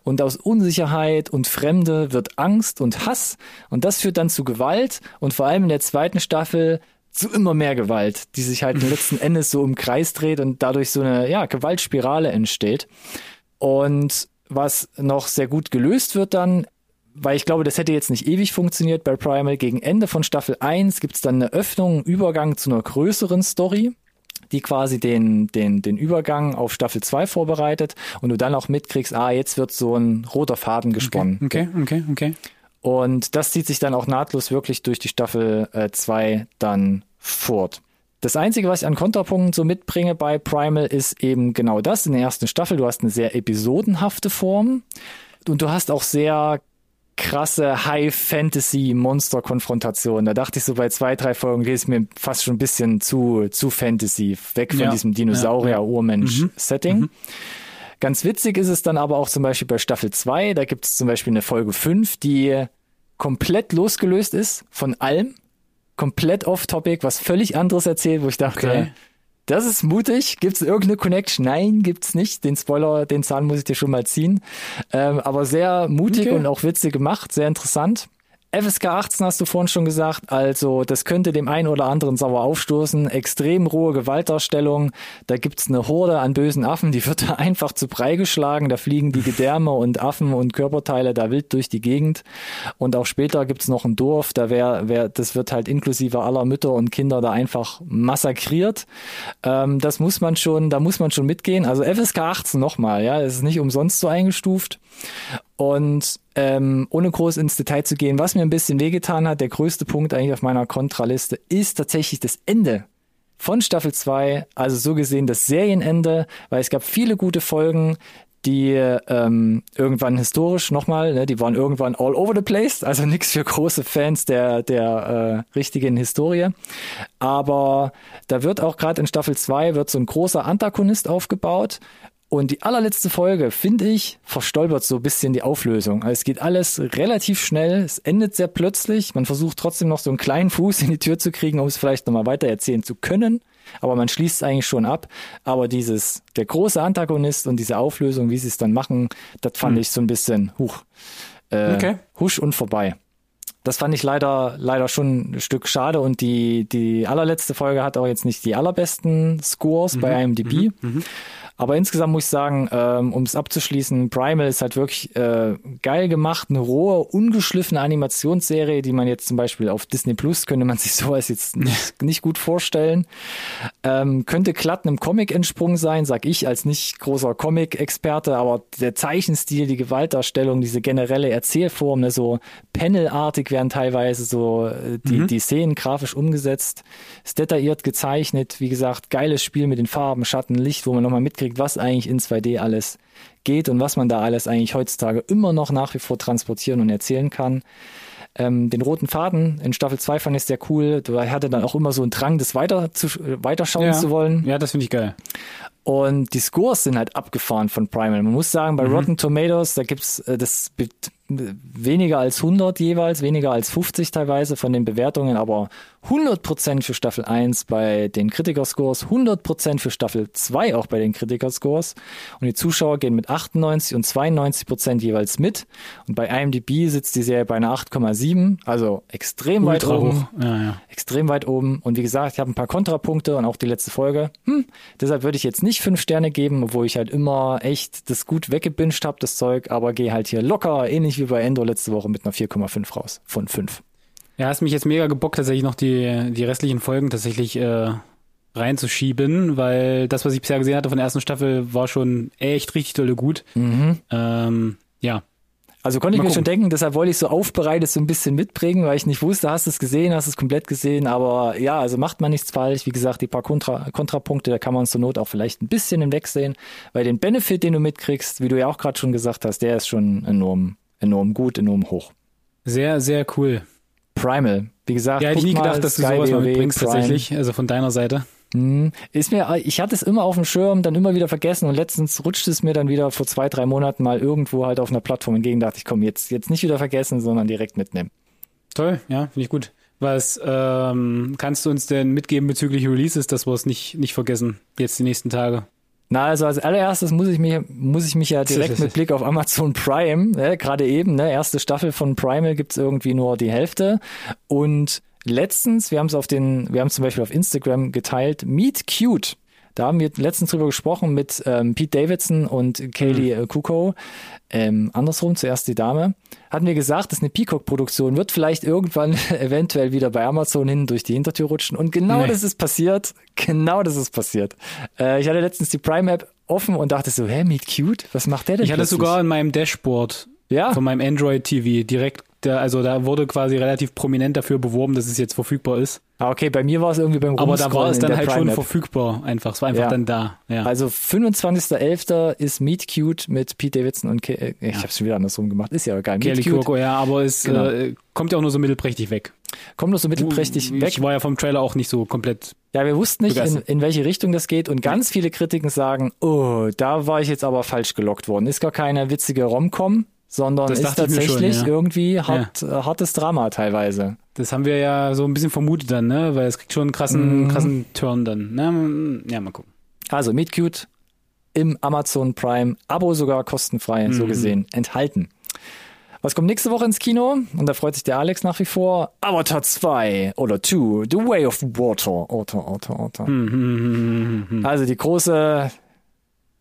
Und aus Unsicherheit und Fremde wird Angst und Hass. Und das führt dann zu Gewalt und vor allem in der zweiten Staffel zu immer mehr Gewalt, die sich halt letzten Endes so im Kreis dreht und dadurch so eine ja, Gewaltspirale entsteht. Und was noch sehr gut gelöst wird dann, weil ich glaube, das hätte jetzt nicht ewig funktioniert bei Primal, gegen Ende von Staffel 1 gibt's dann eine Öffnung, einen Übergang zu einer größeren Story, die quasi den, den, den Übergang auf Staffel 2 vorbereitet und du dann auch mitkriegst, ah, jetzt wird so ein roter Faden gesponnen. Okay, okay, okay. Und das zieht sich dann auch nahtlos wirklich durch die Staffel 2 dann fort. Das Einzige, was ich an Kontrapunkten so mitbringe bei Primal, ist eben genau das. In der ersten Staffel, du hast eine sehr episodenhafte Form und du hast auch sehr krasse High-Fantasy-Monster-Konfrontationen. Da dachte ich so bei zwei, drei Folgen, die ist mir fast schon ein bisschen zu, zu Fantasy, weg von Ja. diesem Dinosaurier-Urmensch-Setting. Ganz witzig ist es dann aber auch zum Beispiel bei Staffel 2, da gibt es zum Beispiel eine Folge 5, die komplett losgelöst ist von allem, komplett off-topic, was völlig anderes erzählt, wo ich dachte, Okay. das ist mutig, gibt's irgendeine Connection? Nein, gibt's nicht. Den Spoiler, den Zahn muss ich dir schon mal ziehen. Ähm, aber sehr mutig Okay. und auch witzig gemacht, sehr interessant. FSK 18 hast du vorhin schon gesagt, also das könnte dem einen oder anderen sauer aufstoßen. Extrem rohe Gewaltdarstellung. Da gibt's eine Horde an bösen Affen, die wird da einfach zu Brei geschlagen. Da fliegen die Gedärme und Affen und Körperteile da wild durch die Gegend. Und auch später gibt's noch ein Dorf, da wär, wär, das wird halt inklusive aller Mütter und Kinder da einfach massakriert. Ähm, das muss man schon, da muss man schon mitgehen. Also FSK 18 nochmal, ja, es ist nicht umsonst so eingestuft. Und ähm, ohne groß ins Detail zu gehen, was mir ein bisschen wehgetan hat, der größte Punkt eigentlich auf meiner Kontraliste, ist tatsächlich das Ende von Staffel 2, also so gesehen das Serienende, weil es gab viele gute Folgen, die ähm, irgendwann historisch nochmal, ne, die waren irgendwann all over the place, also nichts für große Fans der, der äh, richtigen Historie. Aber da wird auch gerade in Staffel 2 wird so ein großer Antagonist aufgebaut. Und die allerletzte Folge, finde ich, verstolpert so ein bisschen die Auflösung. Also es geht alles relativ schnell, es endet sehr plötzlich. Man versucht trotzdem noch so einen kleinen Fuß in die Tür zu kriegen, um es vielleicht nochmal weiter erzählen zu können. Aber man schließt es eigentlich schon ab. Aber dieses, der große Antagonist und diese Auflösung, wie sie es dann machen, das fand ich so ein bisschen, huch, äh, Okay. husch und vorbei. Das fand ich leider, leider schon ein Stück schade. Und die, die allerletzte Folge hat auch jetzt nicht die allerbesten Scores bei IMDb. Aber insgesamt muss ich sagen, ähm, um es abzuschließen, Primal ist halt wirklich äh, geil gemacht, eine rohe, ungeschliffene Animationsserie, die man jetzt zum Beispiel auf Disney Plus könnte man sich sowas jetzt nicht, nicht gut vorstellen. Ähm, könnte glatt einem Comic entsprungen sein, sag ich als nicht großer Comic-Experte, aber der Zeichenstil, die Gewaltdarstellung, diese generelle Erzählform, ne, so Panelartig werden teilweise so äh, die, die Szenen grafisch umgesetzt, ist detailliert gezeichnet, wie gesagt, geiles Spiel mit den Farben, Schatten, Licht, wo man nochmal mitkriegt, was eigentlich in 2D alles geht und was man da alles eigentlich heutzutage immer noch nach wie vor transportieren und erzählen kann. Ähm, den roten Faden in Staffel 2 fand ich sehr cool. Du hatte dann auch immer so einen Drang, das weiter zu, weiterschauen Ja. zu wollen. Ja, das finde ich geil. Und die Scores sind halt abgefahren von Primal. Man muss sagen, bei Rotten Tomatoes, da gibt's äh, das weniger als 100 jeweils, weniger als 50 teilweise von den Bewertungen, aber 100% für Staffel 1 bei den Kritikerscores, 100% für Staffel 2 auch bei den Kritikerscores. Und die Zuschauer gehen mit 98 und 92% jeweils mit. Und bei IMDb sitzt die Serie bei einer 8,7, also extrem weit Ultra oben hoch. Ja, ja. extrem weit oben. Und wie gesagt, ich habe ein paar Kontrapunkte und auch die letzte Folge. Hm, deshalb würde ich jetzt nicht fünf Sterne geben, obwohl ich halt immer echt das gut weggebinged habe, das Zeug, aber gehe halt hier locker, ähnlich wie bei Endo letzte Woche mit einer 4,5 raus von 5. Ja, hast mich jetzt mega gebockt, tatsächlich noch die, die restlichen Folgen tatsächlich äh, reinzuschieben, weil das, was ich bisher gesehen hatte von der ersten Staffel, war schon echt richtig dolle gut. Ähm, ja. Also konnte ich Mal mir schon denken, deshalb wollte ich so aufbereitet so ein bisschen mitbringen, weil ich nicht wusste, hast du es gesehen, hast du es komplett gesehen, aber ja, also macht man nichts falsch. Wie gesagt, die paar Kontra Kontrapunkte, da kann man zur Not auch vielleicht ein bisschen hinwegsehen, weil den Benefit, den du mitkriegst, wie du ja auch gerade schon gesagt hast, der ist schon enorm, enorm gut, enorm hoch. Sehr, sehr cool. Primal. Wie gesagt, Ja, hätte ich nie mal gedacht, dass du sowas mal WoW, mitbringst, Prime. tatsächlich. Also von deiner Seite. Hm. Ist mir, ich hatte es immer auf dem Schirm, dann immer wieder vergessen und letztens rutscht es mir dann wieder vor zwei, drei Monaten mal irgendwo halt auf einer Plattform entgegen. Dachte ich, komm, jetzt, jetzt nicht wieder vergessen, sondern direkt mitnehmen. Toll, ja, finde ich gut. Was ähm, kannst du uns denn mitgeben bezüglich Releases, dass wir es nicht, nicht vergessen, jetzt die nächsten Tage? Na, also als allererstes muss ich mich, muss ich mich ja direkt mit Blick auf Amazon Prime, ne, gerade eben, ne, erste Staffel von Primal gibt's irgendwie nur die Hälfte. Und letztens, wir haben es auf den, wir haben zum Beispiel auf Instagram geteilt, Meet Cute. Da haben wir letztens drüber gesprochen mit ähm, Pete Davidson und Kaylee mhm. Kuko. Ähm, andersrum, zuerst die Dame. Hatten wir gesagt, das ist eine Peacock-Produktion, wird vielleicht irgendwann eventuell wieder bei Amazon hin durch die Hintertür rutschen. Und genau nee. das ist passiert. Genau das ist passiert. Äh, ich hatte letztens die Prime-App offen und dachte so, hä, Meet Cute? Was macht der denn? Ich hatte plötzlich? sogar in meinem Dashboard ja? von meinem Android TV direkt da, also da wurde quasi relativ prominent dafür beworben, dass es jetzt verfügbar ist. Ah, okay, bei mir war es irgendwie beim Aber da war es dann halt Prime schon verfügbar einfach. Es war einfach ja. dann da. Ja. Also 25.11. ist Meet Cute mit Pete Davidson und Ke äh, ich ja. hab's schon wieder andersrum gemacht. Ist ja egal. Kelly Kurko, ja, aber es genau. äh, kommt ja auch nur so mittelprächtig weg. Kommt nur so mittelprächtig weg. Ich war ja vom Trailer auch nicht so komplett. Ja, wir wussten nicht, in, in welche Richtung das geht und ganz viele Kritiken sagen, oh, da war ich jetzt aber falsch gelockt worden. Ist gar keine witzige Rom-Com, sondern das ist tatsächlich schon, ja. irgendwie hart, ja. Äh, hartes Drama teilweise. Das haben wir ja so ein bisschen vermutet dann, ne? Weil es kriegt schon einen krassen, mhm. krassen Turn dann. Ne? Ja, mal gucken. Also Meet Cute im Amazon Prime, Abo sogar kostenfrei, mhm. so gesehen, enthalten. Was kommt nächste Woche ins Kino? Und da freut sich der Alex nach wie vor. Avatar 2 oder 2, The Way of Water. Water, Water, Water. Mhm. Also die große,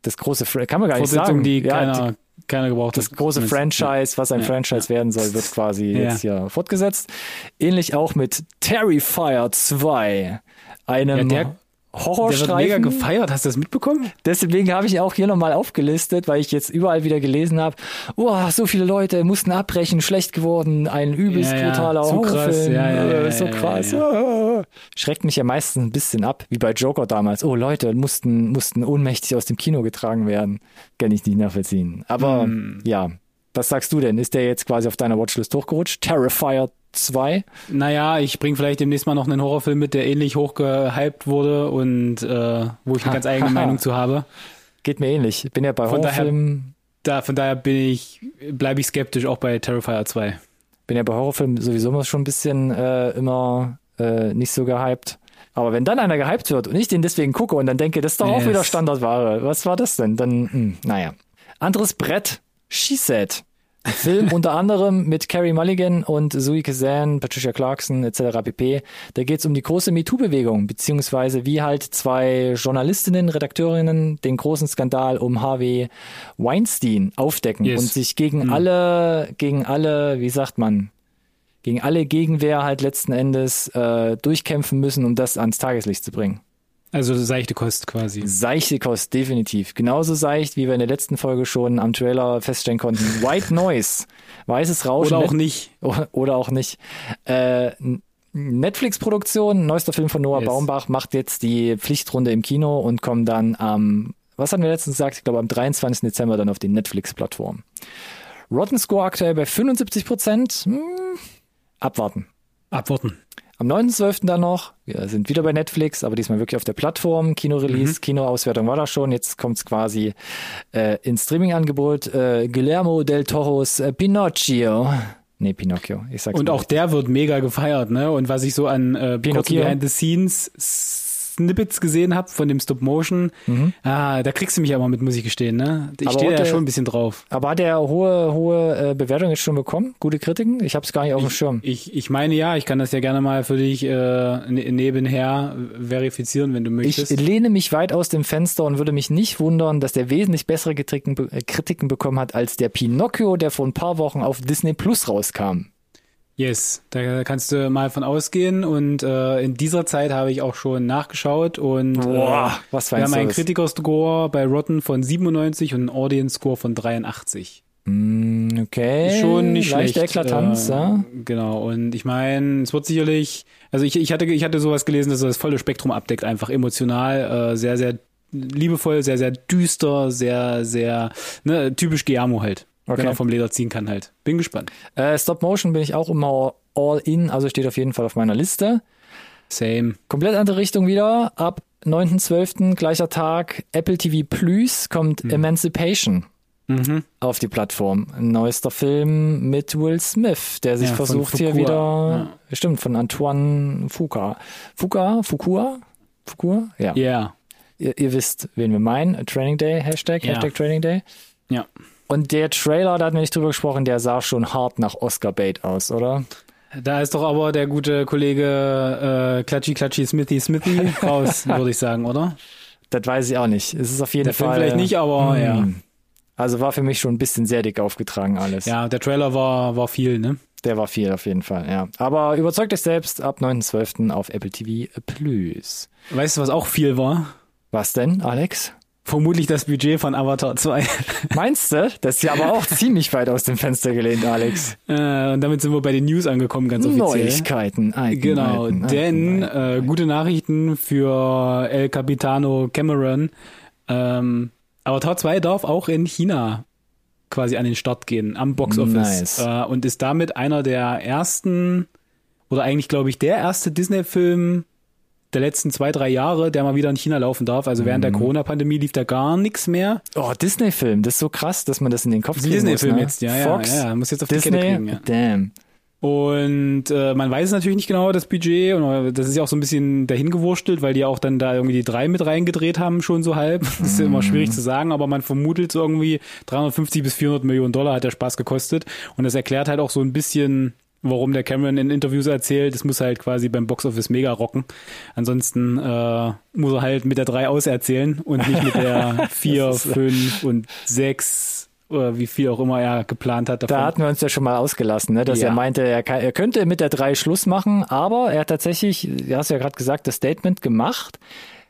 das große, kann man gar nicht sagen. Die ja, keiner, keiner gebraucht Das große Franchise, was ein ja, Franchise ja. werden soll, wird quasi ja. jetzt hier fortgesetzt. Ähnlich auch mit Terrifier 2, einem der, Horrorstreifen. Der wird mega gefeiert, hast du das mitbekommen? Deswegen habe ich auch hier nochmal aufgelistet, weil ich jetzt überall wieder gelesen habe, oh, so viele Leute mussten abbrechen, schlecht geworden, ein übelst ja, brutaler ja, Horrorfilm, ja, ja, ja, so krass. Schreckt mich ja meistens ein bisschen ab, wie bei Joker damals. Oh, Leute mussten, mussten ohnmächtig aus dem Kino getragen werden. Kann ich nicht nachvollziehen. Aber hm. ja, was sagst du denn? Ist der jetzt quasi auf deiner Watchlist hochgerutscht? Terrifier 2? Naja, ich bringe vielleicht demnächst mal noch einen Horrorfilm mit, der ähnlich hoch gehypt wurde und äh, wo ich eine ganz eigene Meinung zu habe. Geht mir ähnlich. Ich bin ja bei von Horrorfilmen. Daher, da, von daher bin ich, bleibe ich skeptisch auch bei Terrifier 2. Bin ja bei Horrorfilmen sowieso schon ein bisschen äh, immer äh, nicht so gehypt. Aber wenn dann einer gehypt wird und ich den deswegen gucke und dann denke, das ist doch yes. auch wieder Standardware. Was war das denn? Dann, mh, hm, naja. Anderes Brett. She Said. Film unter anderem mit Carrie Mulligan und Zoe Kazan, Patricia Clarkson etc. pp. Da geht es um die große MeToo-Bewegung, beziehungsweise wie halt zwei Journalistinnen, Redakteurinnen den großen Skandal um Harvey Weinstein aufdecken yes. und sich gegen mhm. alle, gegen alle, wie sagt man, gegen alle Gegenwehr halt letzten Endes äh, durchkämpfen müssen, um das ans Tageslicht zu bringen. Also seichte Kost quasi. Seichte Kost, definitiv. Genauso seicht, wie wir in der letzten Folge schon am Trailer feststellen konnten. White Noise, weißes Rauschen. Oder auch nicht. Oder auch nicht. Äh, Netflix-Produktion, neuester Film von Noah yes. Baumbach, macht jetzt die Pflichtrunde im Kino und kommt dann am, was hatten wir letztens gesagt? Ich glaube am 23. Dezember dann auf die Netflix-Plattform. Rotten Score aktuell bei 75 Prozent. Hm, abwarten. Abwarten. Am 9.12. dann noch, wir sind wieder bei Netflix, aber diesmal wirklich auf der Plattform. Kino-Release, mhm. Kinoauswertung war da schon. Jetzt kommt's quasi äh, ins Streaming-Angebot. Äh, Guillermo del Toros äh, Pinocchio. Nee, Pinocchio. Ich sag's Und auch der wird mega gefeiert, ne? Und was ich so an äh, Pinocchio Behind the Scenes Snippets gesehen habe von dem Stop Motion, mhm. ah, da kriegst du mich aber mit, muss ich gestehen. Ne? Ich stehe ja schon ein bisschen drauf. Aber hat der hohe, hohe äh, Bewertung jetzt schon bekommen? Gute Kritiken? Ich habe es gar nicht auf dem Schirm. Ich, ich meine ja, ich kann das ja gerne mal für dich äh, ne, nebenher verifizieren, wenn du möchtest. Ich lehne mich weit aus dem Fenster und würde mich nicht wundern, dass der wesentlich bessere Kritiken, äh, Kritiken bekommen hat als der Pinocchio, der vor ein paar Wochen auf Disney Plus rauskam. Yes, da kannst du mal von ausgehen und äh, in dieser Zeit habe ich auch schon nachgeschaut und Boah, äh, was wir haben einen Kritiker-Score bei Rotten von 97 und einen Audience-Score von 83. Mm, okay. Schon nicht Leicht schlecht. Eklatanz, äh, ja. Genau. Und ich meine, es wird sicherlich, also ich, ich hatte, ich hatte sowas gelesen, dass er das volle Spektrum abdeckt, einfach emotional, äh, sehr, sehr liebevoll, sehr, sehr düster, sehr, sehr, ne, typisch Guillermo halt. Okay. Er vom Leder ziehen kann halt. Bin gespannt. Äh, Stop Motion bin ich auch immer all in, also steht auf jeden Fall auf meiner Liste. Same. Komplett andere Richtung wieder. Ab 9.12. gleicher Tag, Apple TV Plus kommt hm. Emancipation. Mhm. auf die Plattform. Ein neuester Film mit Will Smith, der sich Ja, versucht hier wieder, stimmt, von Antoine Fuqua. Fuqua? Fuqua? Fuqua? Ja. Ja. Ihr, ihr wisst, wen wir meinen. Training Day, Hashtag, Ja. Hashtag Training Day. Ja. Und der Trailer, da hatten wir nicht drüber gesprochen, der sah schon hart nach Oscar-Bait aus, oder? Da ist doch aber der gute Kollege äh, Klatschi Klatschi Smithy Smithy raus, würde ich sagen, oder? Das weiß ich auch nicht. Es ist auf jeden Der Film Fall. vielleicht nicht, aber Hm. ja. Also war für mich schon ein bisschen sehr dick aufgetragen alles. Ja, der Trailer war, war viel, ne? Der war viel auf jeden Fall, ja. Aber überzeugt euch selbst ab 9.12. auf Apple TV Plus. Weißt du, was auch viel war? Was denn, Alex? Vermutlich das Budget von Avatar 2. Meinst du? Das ist ja aber auch ziemlich weit aus dem Fenster gelehnt, Alex. äh, und damit sind wir bei den News angekommen, ganz offiziell. Neuigkeiten. Alten, Genau, alten, denn alten. Äh, gute Nachrichten für El Capitano Cameron. Ähm, Avatar 2 darf auch in China quasi an den Start gehen, am Box Office. Nice. Äh, und ist damit einer der ersten, oder eigentlich glaube ich der erste Disney-Film der letzten zwei, drei Jahre, der mal wieder in China laufen darf. Also während Mhm. der Corona-Pandemie lief da gar nichts mehr. Oh, Disney-Film, das ist so krass, dass man das in den Kopf kriegen Disney-Film ne? jetzt, ja, ja, Fox, ja, muss jetzt auf die Disney, Kette kriegen, ja. damn. Und äh, man weiß natürlich nicht genau, das Budget. Und das ist ja auch so ein bisschen dahingewurstelt, weil die auch dann da irgendwie die drei mit reingedreht haben, schon so halb. Das ist ja immer schwierig zu sagen, aber man vermutet so irgendwie 350 bis 400 Millionen Dollar hat der Spaß gekostet. Und das erklärt halt auch so ein bisschen, warum der Cameron in Interviews erzählt, es muss halt quasi beim Boxoffice mega rocken. Ansonsten äh, muss er halt mit der drei auserzählen und nicht mit der vier, Das ist- fünf und sechs oder wie viel auch immer er geplant hat davon. Da hatten wir uns ja schon mal ausgelassen, ne? dass Ja. er meinte, er, kann, er könnte mit der 3 Schluss machen, aber er hat tatsächlich, du hast ja gerade gesagt, das Statement gemacht.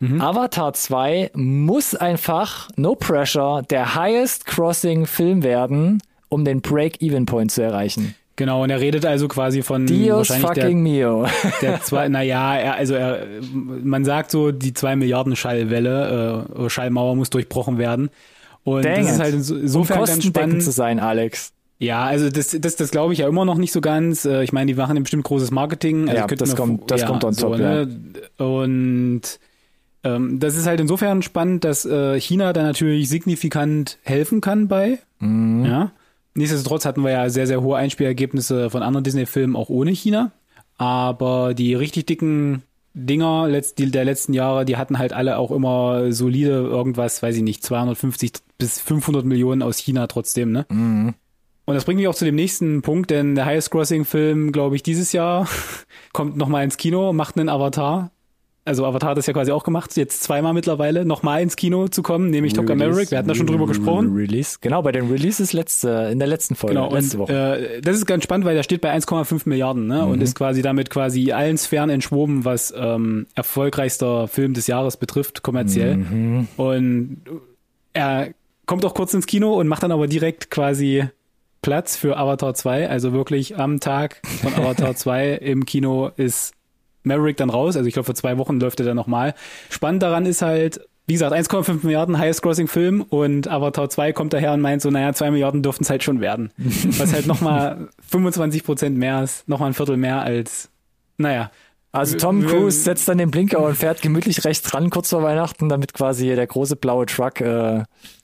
Mhm. Avatar 2 muss einfach, no pressure, der highest crossing Film werden, um den Break-Even-Point zu erreichen. Genau, und er redet also quasi von Dios wahrscheinlich fucking mio. der, der zwei, naja, er, also er, man sagt so, die zwei Milliarden Schallwelle, äh, Schallmauer muss durchbrochen werden. Und Dang das ist halt inso- um insofern ganz spannend. zu sein, Alex. Ja, also das, das, das glaube ich ja immer noch nicht so ganz. Äh, Ich meine, die machen ja bestimmt großes Marketing. Also Ja, das kommt- das kommt on top, ne? Und ähm, das ist halt insofern spannend, dass äh, China da natürlich signifikant helfen kann bei. Mhm. Ja. Nichtsdestotrotz hatten wir ja sehr, sehr hohe Einspielergebnisse von anderen Disney-Filmen auch ohne China. Aber die richtig dicken Dinger der letzten Jahre, die hatten halt alle auch immer solide irgendwas, weiß ich nicht, 250 bis 500 Millionen aus China trotzdem, ne? Mhm. Und das bringt mich auch zu dem nächsten Punkt, denn der Highest Crossing Film, glaube ich, dieses Jahr kommt nochmal ins Kino, macht einen Avatar. Also Avatar hat das ja quasi auch gemacht, jetzt zweimal mittlerweile nochmal ins Kino zu kommen, nämlich Top Gun Maverick. Wir hatten da schon drüber gesprochen. Release. Genau, bei den Releases letzte, in der letzten Folge, Genau, letzte und Woche. äh, das ist ganz spannend, weil der steht bei 1,5 Milliarden ne? Mhm. und ist quasi damit quasi allen Sphären entschwoben, was ähm, erfolgreichster Film des Jahres betrifft, kommerziell. Mhm. Und er kommt auch kurz ins Kino und macht dann aber direkt quasi Platz für Avatar 2. Also wirklich am Tag von Avatar 2 im Kino ist Maverick dann raus. Also ich glaube, vor zwei Wochen läuft er dann nochmal. Spannend daran ist halt, wie gesagt, 1,5 Milliarden Highest Crossing Film und Avatar 2 kommt daher und meint so, naja, zwei Milliarden dürften es halt schon werden. Was halt nochmal 25 Prozent mehr ist, nochmal ein Viertel mehr als, naja. Also Tom Cruise setzt dann den Blinker und fährt gemütlich rechts ran, kurz vor Weihnachten, damit quasi der große blaue Truck äh,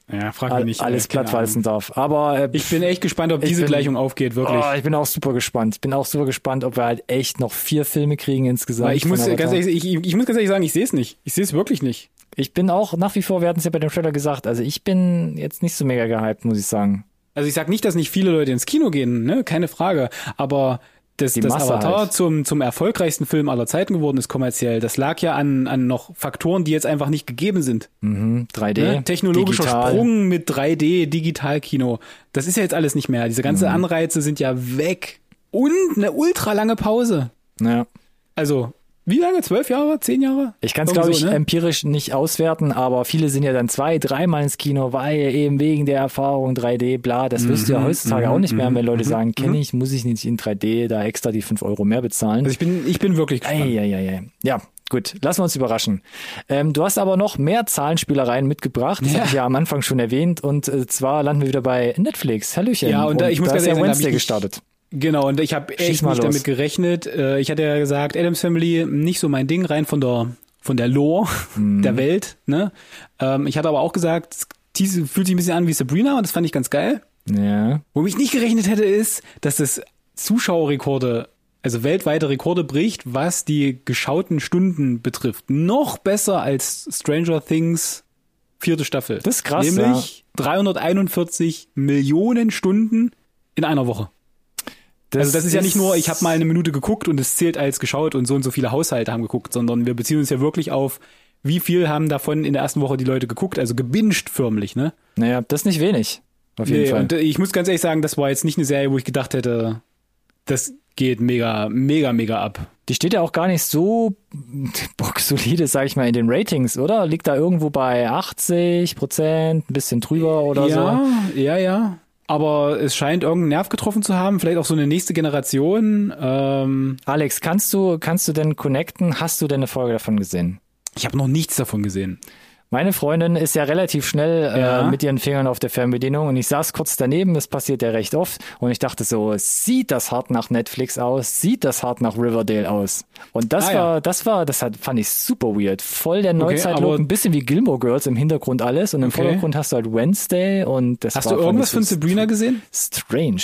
Ja, frag mich nicht. alles äh, plattwalzen darf. Aber äh, Ich bin echt gespannt, ob diese bin- Gleichung aufgeht, wirklich. oh, ich bin auch super gespannt. Ich bin auch super gespannt, ob wir halt echt noch vier Filme kriegen insgesamt. Weil ich muss ganz ehrlich, ich, ich muss ganz ehrlich sagen, ich sehe es nicht. Ich sehe es wirklich nicht. ich bin auch nach wie vor, wir hatten es ja bei dem Trailer gesagt, also ich bin jetzt nicht so mega gehypt, muss ich sagen. Also ich sag nicht, dass nicht viele Leute ins Kino gehen, ne, keine Frage. Aber das, das Avatar halt. zum, zum erfolgreichsten Film aller Zeiten geworden ist kommerziell. Das lag ja an, an noch Faktoren, die jetzt einfach nicht gegeben sind. Mhm, 3D, Ne? Technologischer digital. Sprung mit 3D, Digitalkino. Das ist ja jetzt alles nicht mehr. Diese Mhm. ganzen Anreize sind ja weg. Und eine ultra lange Pause. Ja. Also, wie lange? Zwölf Jahre? Zehn Jahre? Ich kann es, glaube ich, ne? empirisch nicht auswerten, aber viele sind ja dann zwei, dreimal ins Kino, weil eben wegen der Erfahrung 3D, bla, das wirst du Mhm, ja heutzutage auch nicht mehr, wenn Leute sagen, kenne ich, muss ich nicht in 3D da extra die 5 Euro mehr bezahlen. Also ich bin, ich bin wirklich gespannt. Eieiei. Ja, gut, lassen wir uns überraschen. Ähm, du hast aber noch mehr Zahlenspielereien mitgebracht, das Ja. habe ich ja am Anfang schon erwähnt, und äh, zwar landen wir wieder bei Netflix. Hallöchen. Ja, und da- ich muss da ganz ist ja ehrlich sagen, Wednesday gestartet. Genau, und ich habe echt nicht los. damit gerechnet. Äh, Ich hatte ja gesagt, Adams Family nicht so mein Ding, rein von der von der Lore Mhm. der Welt. Ne? Ähm, Ich hatte aber auch gesagt, tease, fühlt sich ein bisschen an wie Sabrina und das fand ich ganz geil. Ja. Womit ich nicht gerechnet hätte, ist, dass das Zuschauerrekorde, also weltweite Rekorde bricht, was die geschauten Stunden betrifft. Noch besser als Stranger Things vierte Staffel. Das ist krass, Nämlich 341 Millionen Stunden in einer Woche. Also das ist, ja nicht nur, ich habe mal eine Minute geguckt und es zählt als geschaut und so und so viele Haushalte haben geguckt, sondern wir beziehen uns ja wirklich auf, wie viel haben davon in der ersten Woche die Leute geguckt, also gebinged förmlich, ne? Naja, das ist nicht wenig. Auf jeden Nee, Fall. und äh, ich muss ganz ehrlich sagen, das war jetzt nicht eine Serie, wo ich gedacht hätte, das geht mega, mega, mega ab. Die steht ja auch gar nicht so boxsolide, sag ich mal, in den Ratings, oder? Liegt da irgendwo bei 80 Prozent, ein bisschen drüber oder ja, so? ja, ja. Aber es scheint irgendeinen Nerv getroffen zu haben, vielleicht auch so eine nächste Generation. Ähm, Alex, kannst du, kannst du denn connecten? Hast du denn eine Folge davon gesehen? ich habe noch nichts davon gesehen. Meine Freundin ist ja relativ schnell Ja. äh, mit ihren Fingern auf der Fernbedienung und ich saß kurz daneben, das passiert ja recht oft und ich dachte so, sieht das hart nach Netflix aus, sieht das hart nach Riverdale aus. Und das Ah, ja. war, das war, das hat, fand ich super weird. Voll der Neuzeit-Look, aber- ein bisschen wie Gilmore Girls im Hintergrund alles und im Okay. Vordergrund hast du halt Wednesday und das Hast war du irgendwas von Sabrina gesehen? Strange.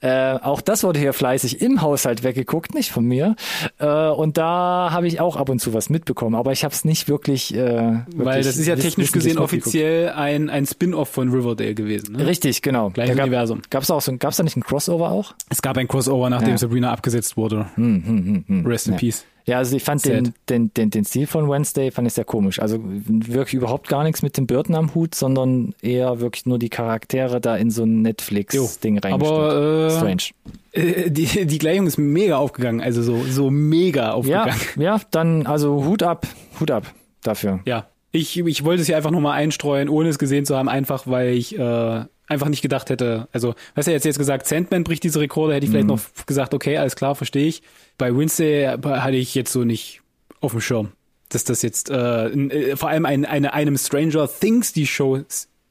Äh, auch das wurde hier fleißig im Haushalt weggeguckt, nicht von mir. Äh, und da habe ich auch ab und zu was mitbekommen, aber ich habe es nicht wirklich, äh, wirklich. Weil das ist ja technisch gesehen offiziell ein, ein Spin-off von Riverdale gewesen. Ne? Richtig, genau. Gleiches da Universum. Gab's auch so, gab's da nicht ein Crossover auch? Es gab ein Crossover, nachdem Ja. Sabrina abgesetzt wurde. Hm, Rest in Peace. Ja, also ich fand den, den, den, den Stil von Wednesday fand ich sehr komisch. Also wirklich überhaupt gar nichts mit dem Burton am Hut, sondern eher wirklich nur die Charaktere da in so ein Netflix-Ding reingestellt. Aber äh, Strange. äh, die, die Gleichung ist mega aufgegangen, also so, so mega Ja, aufgegangen. ja, dann also Hut ab, Hut ab dafür. Ja. Ich, ich wollte es hier einfach nur mal einstreuen, ohne es gesehen zu haben, einfach weil ich äh, einfach nicht gedacht hätte. Also, weißt du, jetzt jetzt gesagt, Sandman bricht diese Rekorde, hätte ich vielleicht noch gesagt, okay, alles klar, verstehe ich. Bei Wednesday hatte ich jetzt so nicht auf dem Schirm, dass das jetzt äh, n- äh, vor allem ein, eine, einem Stranger Things die Show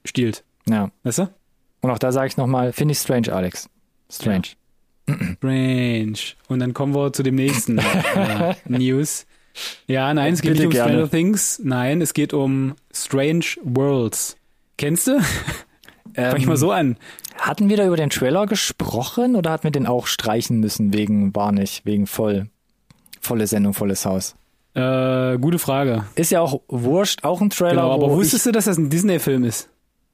stiehlt. Ja. Weißt du? Und auch da sage ich nochmal, finde ich strange, Alex. Strange. Strange. Und dann kommen wir zu dem nächsten äh, News. Ja, nein, es geht Bitte nicht um gerne. Stranger Things. Nein, es geht um Strange Worlds. Kennst du? Fang ich mal so an. Hatten wir da über den Trailer gesprochen oder hatten wir den auch streichen müssen wegen war nicht, wegen voll? Volle Sendung, volles Haus. Äh, gute Frage. Ist ja auch wurscht, auch ein Trailer. Genau, aber wusstest du, dass das ein Disney-Film ist?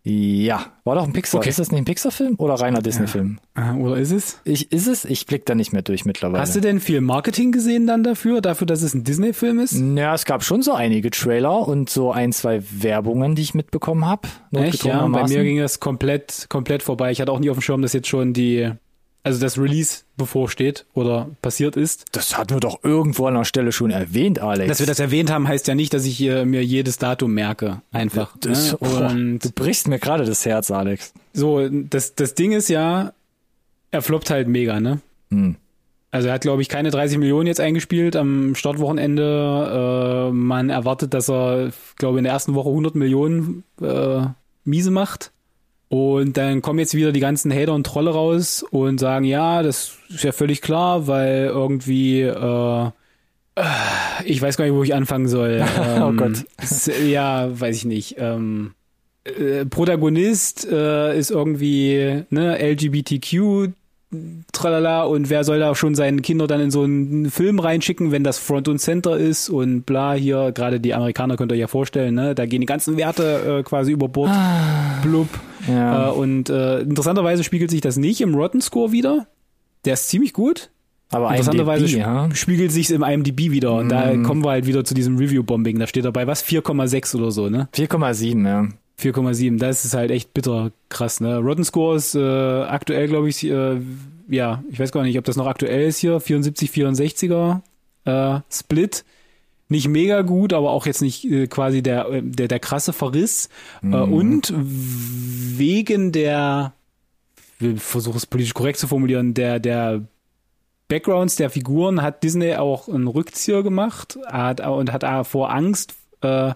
Ja, war doch ein Pixar. Okay. Ist das nicht ein Pixar-Film oder reiner Disney-Film? Äh, Oder ist es? Ich, ist es? Ich blick da nicht mehr durch mittlerweile. Hast du denn viel Marketing gesehen dann dafür, dafür, dass es ein Disney-Film ist? ja, es gab schon so einige Trailer und so ein, zwei Werbungen, die ich mitbekommen habe. Echt? Ja, bei mir ging das komplett, komplett vorbei. Ich hatte auch nie auf dem Schirm, dass jetzt schon die, also das Release bevorsteht oder passiert ist. Das hatten wir doch irgendwo an der Stelle schon erwähnt, Alex. Dass wir das erwähnt haben, heißt ja nicht, dass ich äh, mir jedes Datum merke. Einfach. Das, ne? oh, Und du brichst mir gerade das Herz, Alex. so, das, das Ding ist ja, er floppt halt mega, ne? Hm. Also er hat, glaube ich, keine 30 Millionen jetzt eingespielt am Startwochenende. Äh, man erwartet, dass er, glaube in der ersten Woche 100 Millionen äh, miese macht. Und dann kommen jetzt wieder die ganzen Hater und Trolle raus und sagen, ja, das ist ja völlig klar, weil irgendwie, äh, ich weiß gar nicht, wo ich anfangen soll. Ähm, Oh Gott. Ja, weiß ich nicht. Ähm, äh, Protagonist äh, ist irgendwie ne, LGBTQ tralala und wer soll da schon seinen Kinder dann in so einen Film reinschicken, wenn das Front und Center ist und bla hier, gerade die Amerikaner könnt ihr euch ja vorstellen, ne, da gehen die ganzen Werte äh, quasi über Bord, blub. Ja. Äh, und äh, interessanterweise spiegelt sich das nicht im Rotten Score wieder. Der ist ziemlich gut. Aber Interessanterweise IMDb, ja. spiegelt sich im IMDb wieder und da Mm. kommen wir halt wieder zu diesem Review-Bombing. Da steht dabei was 4,6 oder so, ne? 4,7, ja. 4,7. Das ist halt echt bitter krass, ne? Rotten Score ist äh, aktuell, glaube ich, äh, ja, ich weiß gar nicht, ob das noch aktuell ist hier, 74, 64er äh, Split. Nicht mega gut, aber auch jetzt nicht äh, quasi der, äh, der, der krasse Verriss. Äh, und wegen der, ich versuche es politisch korrekt zu formulieren, der, der Backgrounds der Figuren hat Disney auch einen Rückzieher gemacht hat, und hat vor Angst äh,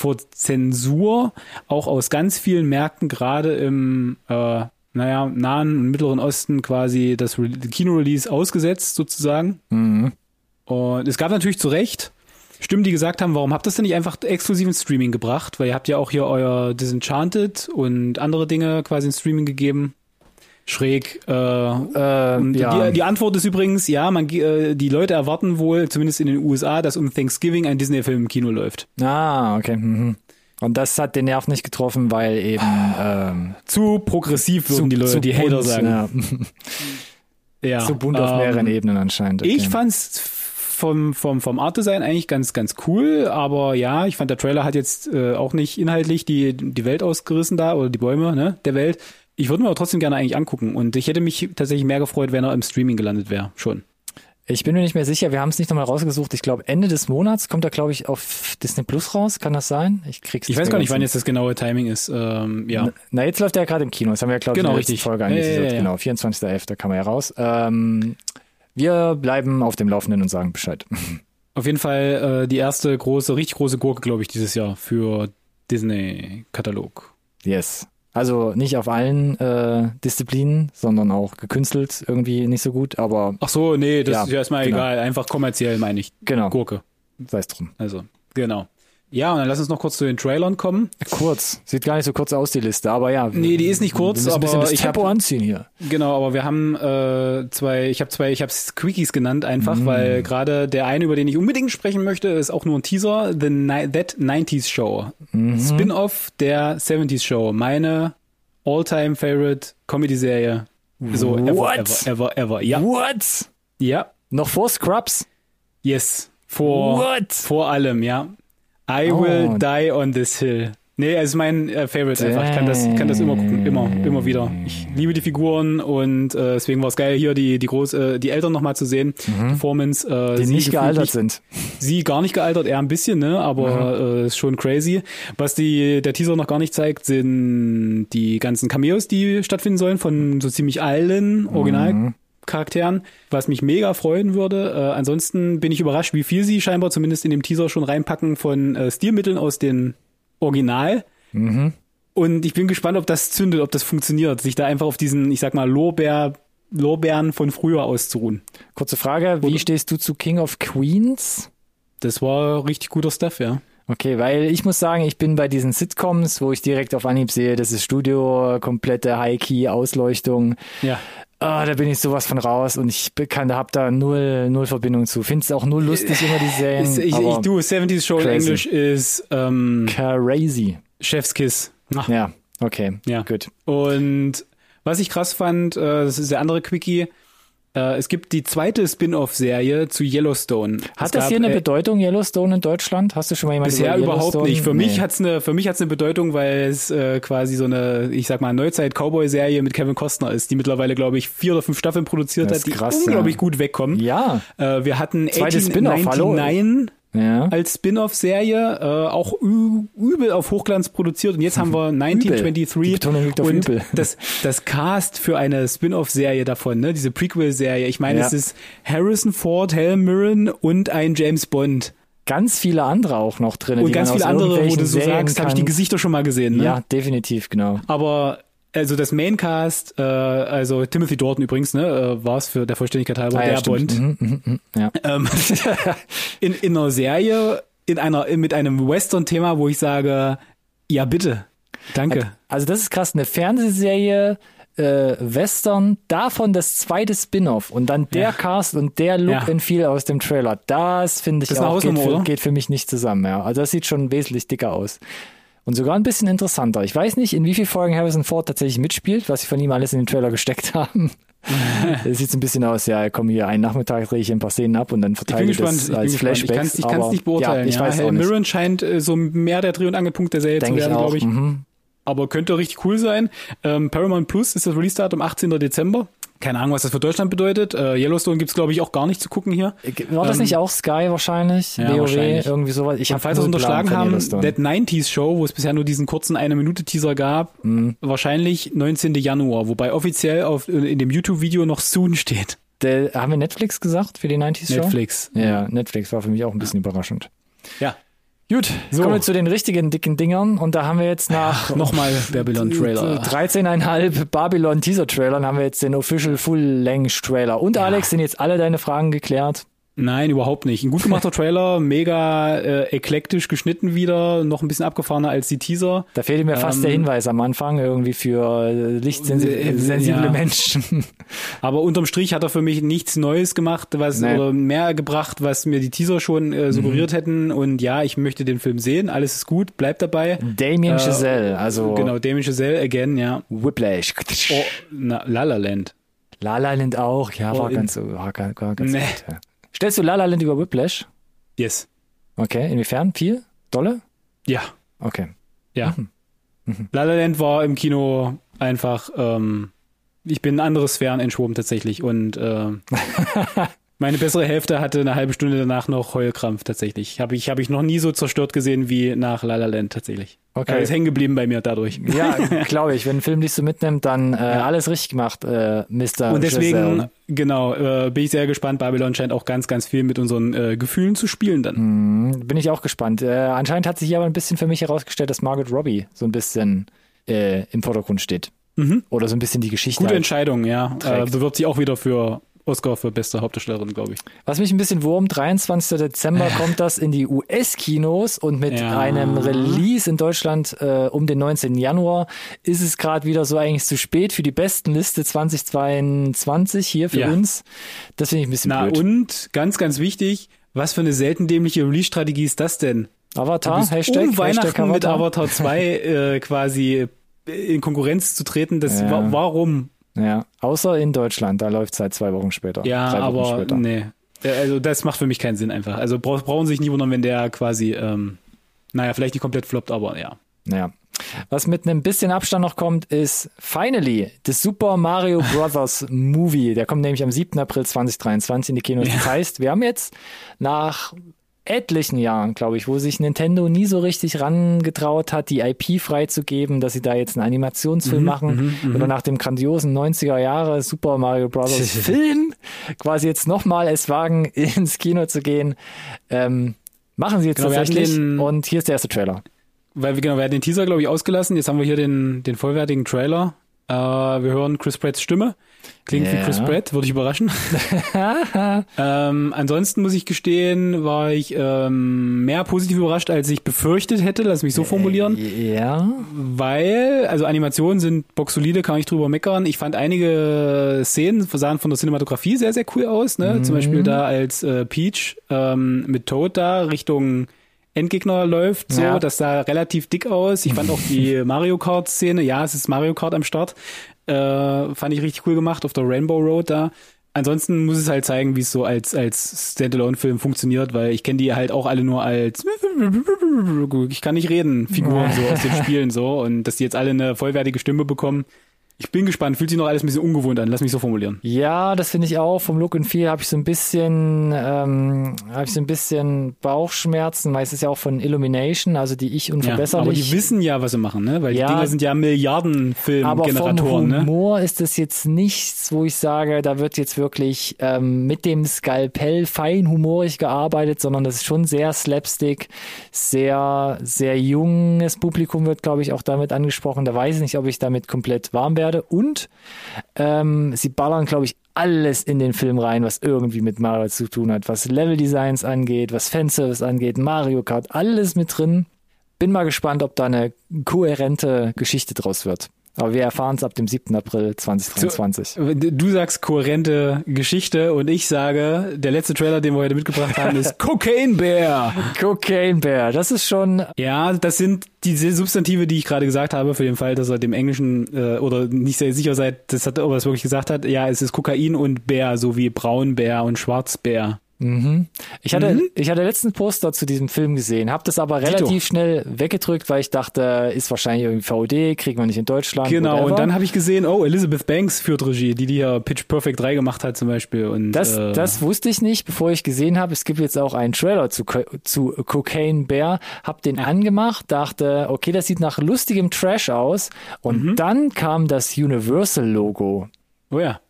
vor Zensur auch aus ganz vielen Märkten, gerade im äh, naja, Nahen und Mittleren Osten quasi das Re Kino-Release ausgesetzt sozusagen. Mhm. Und es gab natürlich zu Recht Stimmen, die gesagt haben, warum habt ihr das denn nicht einfach exklusiv ins Streaming gebracht? Weil ihr habt ja auch hier euer Disenchanted und andere Dinge quasi ins Streaming gegeben. Schräg. Äh, Äh, ja. die, die Antwort ist übrigens, ja, man, äh, die Leute erwarten wohl, zumindest in den USA, dass um Thanksgiving ein Disney-Film im Kino läuft. ah, okay. Mhm. Und das hat den Nerv nicht getroffen, weil eben ähm, Zu progressiv würden die Leute, zu die Hater bunt, sagen. Ja. Ja. Zu bunt auf ähm, mehreren Ebenen anscheinend. Okay. Ich fand's vom, vom, vom Art-Design eigentlich ganz, ganz cool, aber ja, ich fand der Trailer hat jetzt äh, auch nicht inhaltlich die, die Welt ausgerissen da oder die Bäume ne, der Welt. Ich würde mir aber trotzdem gerne eigentlich angucken und ich hätte mich tatsächlich mehr gefreut, wenn er im Streaming gelandet wäre, schon. Ich bin mir nicht mehr sicher, wir haben es nicht nochmal rausgesucht. Ich glaube, Ende des Monats kommt er, glaube ich, auf Disney Plus raus. Kann das sein? Ich krieg's Ich weiß gar nicht, wann jetzt das genaue Timing ist. Ähm, ja. Na, jetzt läuft er ja gerade im Kino. Das haben wir ja, glaube ich, Genau, in der richtig. Folge ja, ja, ja. Genau, 24.11. kam er ja raus. Ähm, wir bleiben auf dem Laufenden und sagen Bescheid. Auf jeden Fall äh, die erste große, richtig große Gurke, glaube ich, dieses Jahr für Disney-Katalog. Yes. Also nicht auf allen äh, Disziplinen, sondern auch gekünstelt irgendwie nicht so gut, aber Ach so, nee, das Ja, ist ja erstmal genau. egal. Einfach kommerziell meine ich. genau, Gurke. sei es drum. Also, genau. Ja, und dann lass uns noch kurz zu den Trailern kommen. Kurz. Sieht gar nicht so kurz aus, die Liste, aber ja. Nee, die ist nicht kurz, wir müssen ein bisschen aber das ich Tempo hab- anziehen hier. Genau, aber wir haben äh, zwei, ich habe zwei, ich habe Quickies genannt einfach, Mm. weil gerade der eine, über den ich unbedingt sprechen möchte, ist auch nur ein Teaser, The Ni That 90s Show. Mhm. Spin-off der 70s Show. Meine all-time favorite Comedy-Serie. So, ever, What? ever, ever, ever. Ja, What? ja, Noch vor Scrubs? yes. Vor, What? vor allem, ja. I Oh. will die on this hill. Nee, es ist mein äh, Favorite einfach. Ich kann das, kann das immer gucken, immer, immer wieder. Ich liebe die Figuren und äh, deswegen war es geil, hier die die groß, äh, die Eltern nochmal zu sehen. Performance, äh, Mhm. Die sie nicht gealtert nicht- sind. Sie gar nicht gealtert, eher ein bisschen, ne? Aber äh, ist schon crazy. Was die der Teaser noch gar nicht zeigt, sind die ganzen Cameos, die stattfinden sollen von so ziemlich allen Originalcharakteren, was mich mega freuen würde. Äh, ansonsten bin ich überrascht, wie viel sie scheinbar zumindest in dem Teaser schon reinpacken von äh, Stilmitteln aus dem Original. Und ich bin gespannt, ob das zündet, ob das funktioniert, sich da einfach auf diesen, ich sag mal, Lorbeer, Lorbeeren von früher auszuruhen. Kurze Frage, wie stehst du zu King of Queens? Das war richtig guter Stuff, ja. Okay, weil ich muss sagen, ich bin bei diesen Sitcoms, wo ich direkt auf Anhieb sehe, das ist Studio, komplette High-Key-Ausleuchtung. Ja. Ah, da bin ich sowas von raus und ich kann, da hab da null, null Verbindung zu. Find's auch null lustig immer die Serien. Ich, ich, ich, du, 70s Show in crazy. Englisch ist ähm, crazy. Chef's Kiss. Ach, Ja, okay. Ja. Gut. Und was ich krass fand, äh, das ist der andere Quickie, äh, es gibt die zweite Spin-off-Serie zu Yellowstone. Hat Es das hier eine äh, Bedeutung, Yellowstone in Deutschland? Hast du schon mal jemand Bisher über überhaupt nicht. Für mich Nee. hat's eine, für mich hat's eine Bedeutung, weil es äh, quasi so eine, ich sag mal, Neuzeit-Cowboy-Serie mit Kevin Costner ist, die mittlerweile, glaube ich, vier oder fünf Staffeln produziert hat, die krass, unglaublich ja. gut wegkommen. Ja, Äh, wir hatten Zweites Spin-off, hallo? 1899 ja. als Spin-off-Serie, äh, auch übel auf Hochglanz produziert. Und jetzt haben wir 1923 Die Betonung liegt auf und übel. das das Cast für eine Spin-off-Serie davon, ne, diese Prequel-Serie. Ich meine, Ja. es ist Harrison Ford, Helen Mirren und ein James Bond Ganz viele andere auch noch drin. und ganz viele andere, wo du so Serien sagst, habe ich die. Gesichter schon mal gesehen. Ne? Ja, definitiv, genau. Aber also das Maincast, äh, also Timothy Dorton übrigens, ne, äh, war es für der Vollständigkeit halber Ah, ja, der stimmt. Bond. Mhm, mhm, mhm, ja. ähm, in, in einer Serie, in einer, mit einem Western-Thema, wo ich sage, ja bitte, danke. Also das ist krass, eine Fernsehserie, äh, Western, davon das zweite Spin-off und dann der Ja. Cast und der Look Ja. and Feel aus dem Trailer. Das finde ich Das auch, geht für, geht für mich nicht zusammen. Ja. Also das sieht schon wesentlich dicker aus. Und sogar ein bisschen interessanter. Ich weiß nicht, in wie vielen Folgen Harrison Ford tatsächlich mitspielt, was sie von ihm alles in den Trailer gesteckt haben. Es sieht so ein bisschen aus, ja, komm hier, einen Nachmittag drehe ich ein paar Szenen ab und dann Ich verteile ich das ich bin als gespannt. Ich kann es ich nicht beurteilen. Ja, ich ja. weiß nicht. Mirren scheint äh, so mehr der Dreh- und Angelpunkt der Serie zu Denke ich werden, glaube ich. Mhm. Aber könnte richtig cool sein. Ähm, Paramount Plus ist das Release-Datum 18. Dezember. Keine Ahnung, was das für Deutschland bedeutet. Äh, Yellowstone gibt's glaube ich, auch gar nicht zu gucken hier. War das Ähm, nicht auch Sky wahrscheinlich? ja, WoW, wahrscheinlich. irgendwie sowas? Ich habe falls wir es unterschlagen haben, That 90s Show, wo es bisher nur diesen kurzen eine Minute Teaser gab, Mhm. wahrscheinlich 19. Januar, wobei offiziell auf, in dem YouTube-Video noch Soon steht. Der, haben wir Netflix gesagt für die 90s Show? Netflix. Ja, Netflix war für mich auch ein bisschen überraschend. Ja. Gut, So. kommen wir zu den richtigen dicken Dingern und da haben wir jetzt nach Nochmal Babylon Trailer. 13,5 Babylon Teaser Trailern haben wir jetzt den Official Full Length Trailer. Und Alex, sind jetzt alle deine Fragen geklärt? Nein, überhaupt nicht. Ein gut gemachter Trailer, mega äh, eklektisch geschnitten wieder, noch ein bisschen abgefahrener als die Teaser. Da fehlt mir fast Ähm, der Hinweis am Anfang irgendwie für äh, lichtsensible Ja. Menschen. Aber unterm Strich hat er für mich nichts Neues gemacht, was Nee. oder mehr gebracht, was mir die Teaser schon äh, suggeriert hätten. Und ja, ich möchte den Film sehen. Alles ist gut, bleibt dabei. Damien Äh, Chazelle, also Genau, Damien Chazelle again, ja. Whiplash. Oh, na, La La Land. La La Land auch, ja, war Oh, ganz, war, ganz- war ganz Nee. gut. Ja. Stellst du La La Land über Whiplash? Yes. Okay, inwiefern? Viel? Dolle? Ja, Okay. ja. Mhm. La La Land war im Kino einfach, ähm, ich bin in andere Sphären entschwoben tatsächlich und äh, meine bessere Hälfte hatte eine halbe Stunde danach noch Heulkrampf tatsächlich. Habe ich, hab ich noch nie so zerstört gesehen wie nach La La Land tatsächlich. Okay. Er ist hängen geblieben bei mir dadurch. Ja, glaube ich. Wenn ein Film dich so mitnimmt, dann äh, alles richtig gemacht, äh, Mr. Und deswegen, Chazelle. genau, äh, bin ich sehr gespannt. Babylon scheint auch ganz, ganz viel mit unseren äh, Gefühlen zu spielen dann. Mhm, bin ich auch gespannt. Äh, anscheinend hat sich hier aber ein bisschen für mich herausgestellt, dass Margaret Robbie so ein bisschen äh, im Vordergrund steht. Mhm. Oder so ein bisschen die Geschichte. Gute halt. Entscheidung, ja. Äh, trägt. bewirbt sich auch wieder für Oscar für beste Hauptdarstellerin, glaube ich. Was mich ein bisschen wurmt, 23. Dezember kommt das in die US-Kinos und mit Ja. einem Release in Deutschland äh, um den 19. Januar ist es gerade wieder so eigentlich zu spät für die besten Liste 2022 hier für Ja. uns. Das finde ich ein bisschen Na blöd. und ganz, ganz wichtig, was für eine selten dämliche Release-Strategie ist das denn? Avatar, Hashtag, um Weihnachten Hashtag mit Avatar. Avatar 2 äh, quasi in Konkurrenz zu treten. Das, Ja. wa warum? Ja, außer in Deutschland, da läuft es halt zwei Wochen später. Ja, aber später. nee. Also das macht für mich keinen Sinn einfach. Also brauch, brauchen sich nicht wundern, wenn der quasi, ähm, naja, vielleicht nicht komplett floppt, aber ja. Ja. Was mit einem bisschen Abstand noch kommt, ist Finally, das Super Mario Brothers Movie. Der kommt nämlich am 7. April 2023 in die Kinos. Das heißt, wir haben jetzt nach etlichen Jahren, glaube ich, wo sich Nintendo nie so richtig rangetraut hat, die IP freizugeben, dass sie da jetzt einen Animationsfilm machen oder nach dem grandiosen 90er Jahre Super Mario Brothers Film quasi jetzt nochmal es wagen, ins Kino zu gehen. Ähm, machen sie jetzt Genau, tatsächlich und hier ist der erste Trailer. Weil wir genau, wir hatten den Teaser, glaube ich, ausgelassen. Jetzt haben wir hier den, den vollwertigen Trailer. Äh, wir hören Chris Pratts Stimme. Klingt wie Ja. Chris Pratt, würde ich überraschen. ähm, ansonsten muss ich gestehen, war ich ähm, mehr positiv überrascht, als ich befürchtet hätte. Lass mich so formulieren. Ja. Weil, also Animationen sind boxolide, kann ich drüber meckern. Ich fand einige Szenen sahen von der Cinematografie sehr, sehr cool aus. Ne? Zum Beispiel da als äh, Peach ähm, mit Toad da Richtung Endgegner läuft, so, Ja. das sah relativ dick aus. Ich fand auch die Mario Kart Szene, ja, es ist Mario Kart am Start, äh, fand ich richtig cool gemacht auf der Rainbow Road da. Ansonsten muss es halt zeigen, wie es so als als Standalone-Film funktioniert, weil ich kenne die halt auch alle nur als ich kann nicht reden Figuren so aus den Spielen so und dass die jetzt alle eine vollwertige Stimme bekommen. Ich bin gespannt, fühlt sich noch alles ein bisschen ungewohnt an, lass mich so formulieren. Ja, das finde ich auch. Vom Look and Feel habe ich so ein bisschen, ähm, habe ich so ein bisschen Bauchschmerzen, weil es ist ja auch von Illumination, also die ich Ja, unverbesserlich. aber die wissen ja, was sie machen, ne? Weil Ja. die Dinger sind ja aber vom Milliardenfilmgeneratoren, ne? Humor ist es jetzt nichts, wo ich sage, da wird jetzt wirklich ähm, mit dem Skalpell fein humorig gearbeitet, sondern das ist schon sehr slapstick, sehr, sehr junges Publikum wird, glaube ich, auch damit angesprochen. Da weiß ich nicht, ob ich damit komplett warm werde. Und ähm, sie ballern, glaube ich, alles in den Film rein, was irgendwie mit Mario zu tun hat, was Leveldesigns angeht, was Fanservice angeht, Mario Kart, alles mit drin. Bin mal gespannt, ob da eine kohärente Geschichte draus wird. Aber wir erfahren es ab dem 7. April 2023. Du sagst kohärente Geschichte und ich sage, der letzte Trailer, den wir heute mitgebracht haben, ist Cocaine Bear. Cocaine Bear, das ist schon, Ja, das sind diese Substantive, die ich gerade gesagt habe, für den Fall, dass er dem Englischen äh, oder nicht sehr sicher seid, das hat, ob er es wirklich gesagt hat. Ja, es ist Kokain und Bär, so wie Braunbär und Schwarzbär. Mhm. ich hatte, ich hatte letzten Poster zu diesem Film gesehen, habe das aber Dito. relativ schnell weggedrückt, weil ich dachte, ist wahrscheinlich irgendwie VOD, kriegen wir nicht in Deutschland. Genau, whatever. und dann habe ich gesehen, oh, Elizabeth Banks führt Regie, die die ja Pitch Perfect 3 gemacht hat zum Beispiel. Und, Das, äh, das wusste ich nicht, bevor ich gesehen habe. Es gibt jetzt auch einen Trailer zu, zu Cocaine Bear. Hab den angemacht, dachte, okay, das sieht nach lustigem Trash aus. Und Mhm. dann kam das Universal-Logo. Oh ja.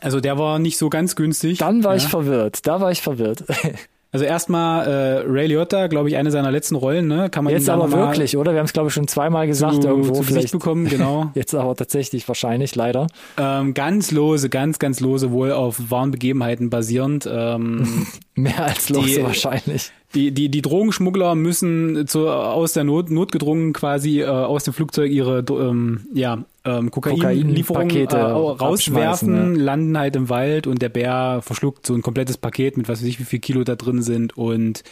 Also der war nicht so ganz günstig. Dann war ja. ich verwirrt. Da war ich verwirrt. Also erstmal äh, Ray Liotta, glaube ich, eine seiner letzten Rollen, ne? Kann man Jetzt aber wirklich, oder? Wir haben es, glaube ich, schon zweimal gesagt zu, irgendwo. zu vielleicht bekommen, genau. Jetzt aber tatsächlich wahrscheinlich, leider. Ähm, ganz lose, ganz, ganz lose, wohl auf wahren Begebenheiten basierend. Ähm, Mehr als lose Die- wahrscheinlich. die, die, die Drogenschmuggler müssen zu, aus der Not, notgedrungen quasi äh, aus dem Flugzeug ihre ähm, ja, ähm, Kokainlieferungen äh, Kokainpakete rauswerfen, abschmeißen, landen halt im Wald und der Bär verschluckt so ein komplettes Paket mit was weiß ich wie viel Kilo da drin sind und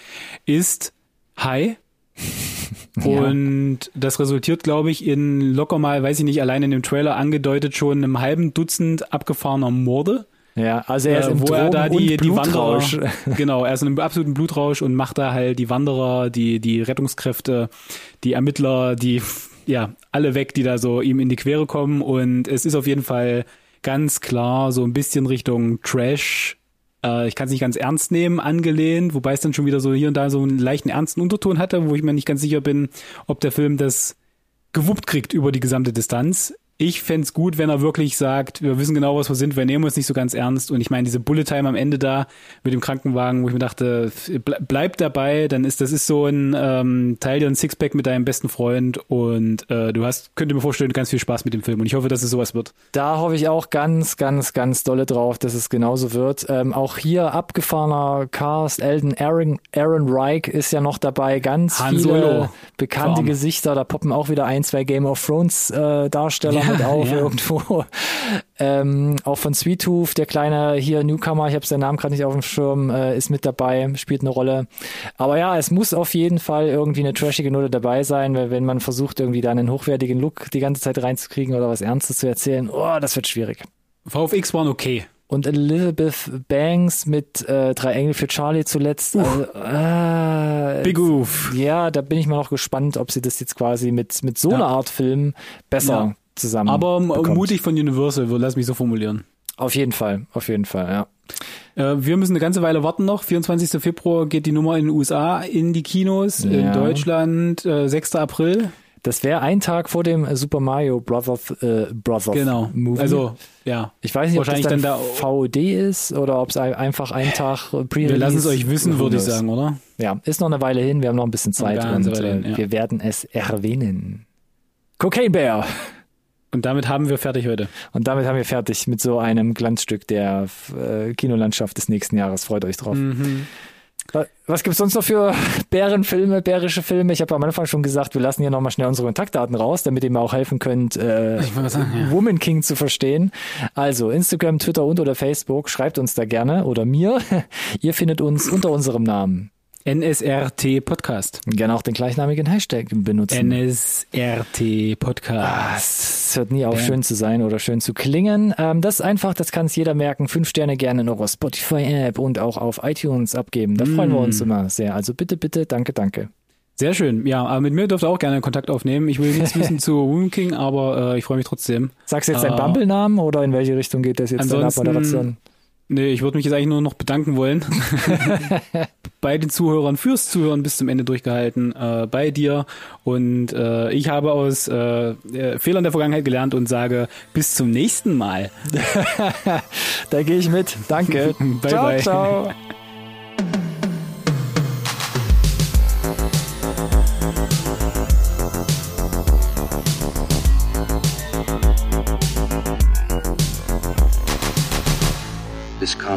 ist high. Und das resultiert, glaube ich, in locker mal, weiß ich nicht, allein in dem Trailer angedeutet schon einem halben Dutzend abgefahrener Morde. Ja, also er ist Äh, im wo Drogen- er da die, und die Wanderer, genau, er ist in einem absoluten Blutrausch und macht da halt die Wanderer, die, die Rettungskräfte, die Ermittler, die, ja, alle weg, die da so ihm in die Quere kommen und es ist auf jeden Fall ganz klar so ein bisschen Richtung Trash, äh, ich kann es nicht ganz ernst nehmen, angelehnt, wobei es dann schon wieder so hier und da so einen leichten ernsten Unterton hatte, wo ich mir nicht ganz sicher bin, ob der Film das gewuppt kriegt über die gesamte Distanz. Ich fänd's gut, wenn er wirklich sagt, wir wissen genau, was wir sind, wir nehmen uns nicht so ganz ernst. Und ich meine, diese Bullet Time am Ende da mit dem Krankenwagen, wo ich mir dachte, ble bleib dabei, dann ist das ist so ein ähm, Teil dir ein Sixpack mit deinem besten Freund und äh, du hast, könnte mir vorstellen, ganz viel Spaß mit dem Film. Und ich hoffe, dass es sowas wird. Da hoffe ich auch ganz, ganz, ganz dolle drauf, dass es genauso wird. Ähm, auch hier abgefahrener Cast, Elden Aaron, Aaron Reich ist ja noch dabei, ganz Han viele Solo. bekannte. Gesichter. Da poppen auch wieder ein, zwei Game of Thrones äh, Darsteller Ja, mit auf ja. irgendwo. Ähm, auch von Sweet Tooth, der kleine hier Newcomer, ich habe seinen Namen gerade nicht auf dem Schirm, äh, ist mit dabei, spielt eine Rolle. Aber ja, es muss auf jeden Fall irgendwie eine trashige Note dabei sein, weil wenn man versucht, irgendwie da einen hochwertigen Look die ganze Zeit reinzukriegen oder was Ernstes zu erzählen, oh, das wird schwierig. VFX waren okay. Und Elizabeth Banks mit äh, Drei Engel für Charlie zuletzt. Also, äh, Big Oof. ja, da bin ich mal noch gespannt, ob sie das jetzt quasi mit, mit so einer Ja. Art Film besser Ja. Zusammen Aber m- bekommt. mutig von Universal, lass mich so formulieren. Auf jeden Fall, auf jeden Fall, ja. Äh, wir müssen eine ganze Weile warten noch. 24. Februar geht die Nummer in den USA in die Kinos, Ja. in Deutschland äh, 6. April. Das wäre ein Tag vor dem äh, Super Mario Brothers, äh, Brothers Genau. Movie. Also, ja. ich weiß nicht, ob das dann, dann da- VOD ist oder ob es ein- einfach ein Tag äh, pre Wir lassen es euch wissen, würde ich sagen, oder? Ja, ist noch eine Weile hin, wir haben noch ein bisschen Zeit und Weile äh, hin, ja. wir werden es erwähnen. Cocaine Bear. Und damit haben wir fertig heute. Und damit haben wir fertig mit so einem Glanzstück der äh, Kinolandschaft des nächsten Jahres. Freut euch drauf. Mhm. Wa- Was gibt's sonst noch für Bärenfilme, bärische Filme? Ich habe am Anfang schon gesagt, wir lassen hier nochmal schnell unsere Kontaktdaten raus, damit ihr mir auch helfen könnt, äh, sagen, ja. Woman King zu verstehen. Also Instagram, Twitter und oder Facebook, schreibt uns da gerne oder mir. ihr findet uns unter unserem Namen. NSRT Podcast. Gerne auch den gleichnamigen Hashtag benutzen. NSRT Podcast. Es hört nie auf, Ja. schön zu sein oder schön zu klingen. Ähm, das ist einfach, das kann es jeder merken. Fünf Sterne gerne in eurer Spotify-App und auch auf iTunes abgeben. Da freuen wir uns Mm. immer sehr. Also bitte, bitte, danke, danke. Sehr schön. Ja, aber mit mir dürft ihr auch gerne Kontakt aufnehmen. Ich will nichts wissen zu Woman King, aber äh, ich freue mich trotzdem. Sagst du jetzt deinen Ah. Bumble-Namen oder in welche Richtung geht das jetzt deine Abmoderation? Nee, ich würde mich jetzt eigentlich nur noch bedanken wollen. bei den Zuhörern fürs Zuhören bis zum Ende durchgehalten, äh, bei dir. Und äh, ich habe aus äh, äh, Fehlern der Vergangenheit gelernt und sage bis zum nächsten Mal. Da gehe ich mit. Danke. Bye, ciao, bye. ciao.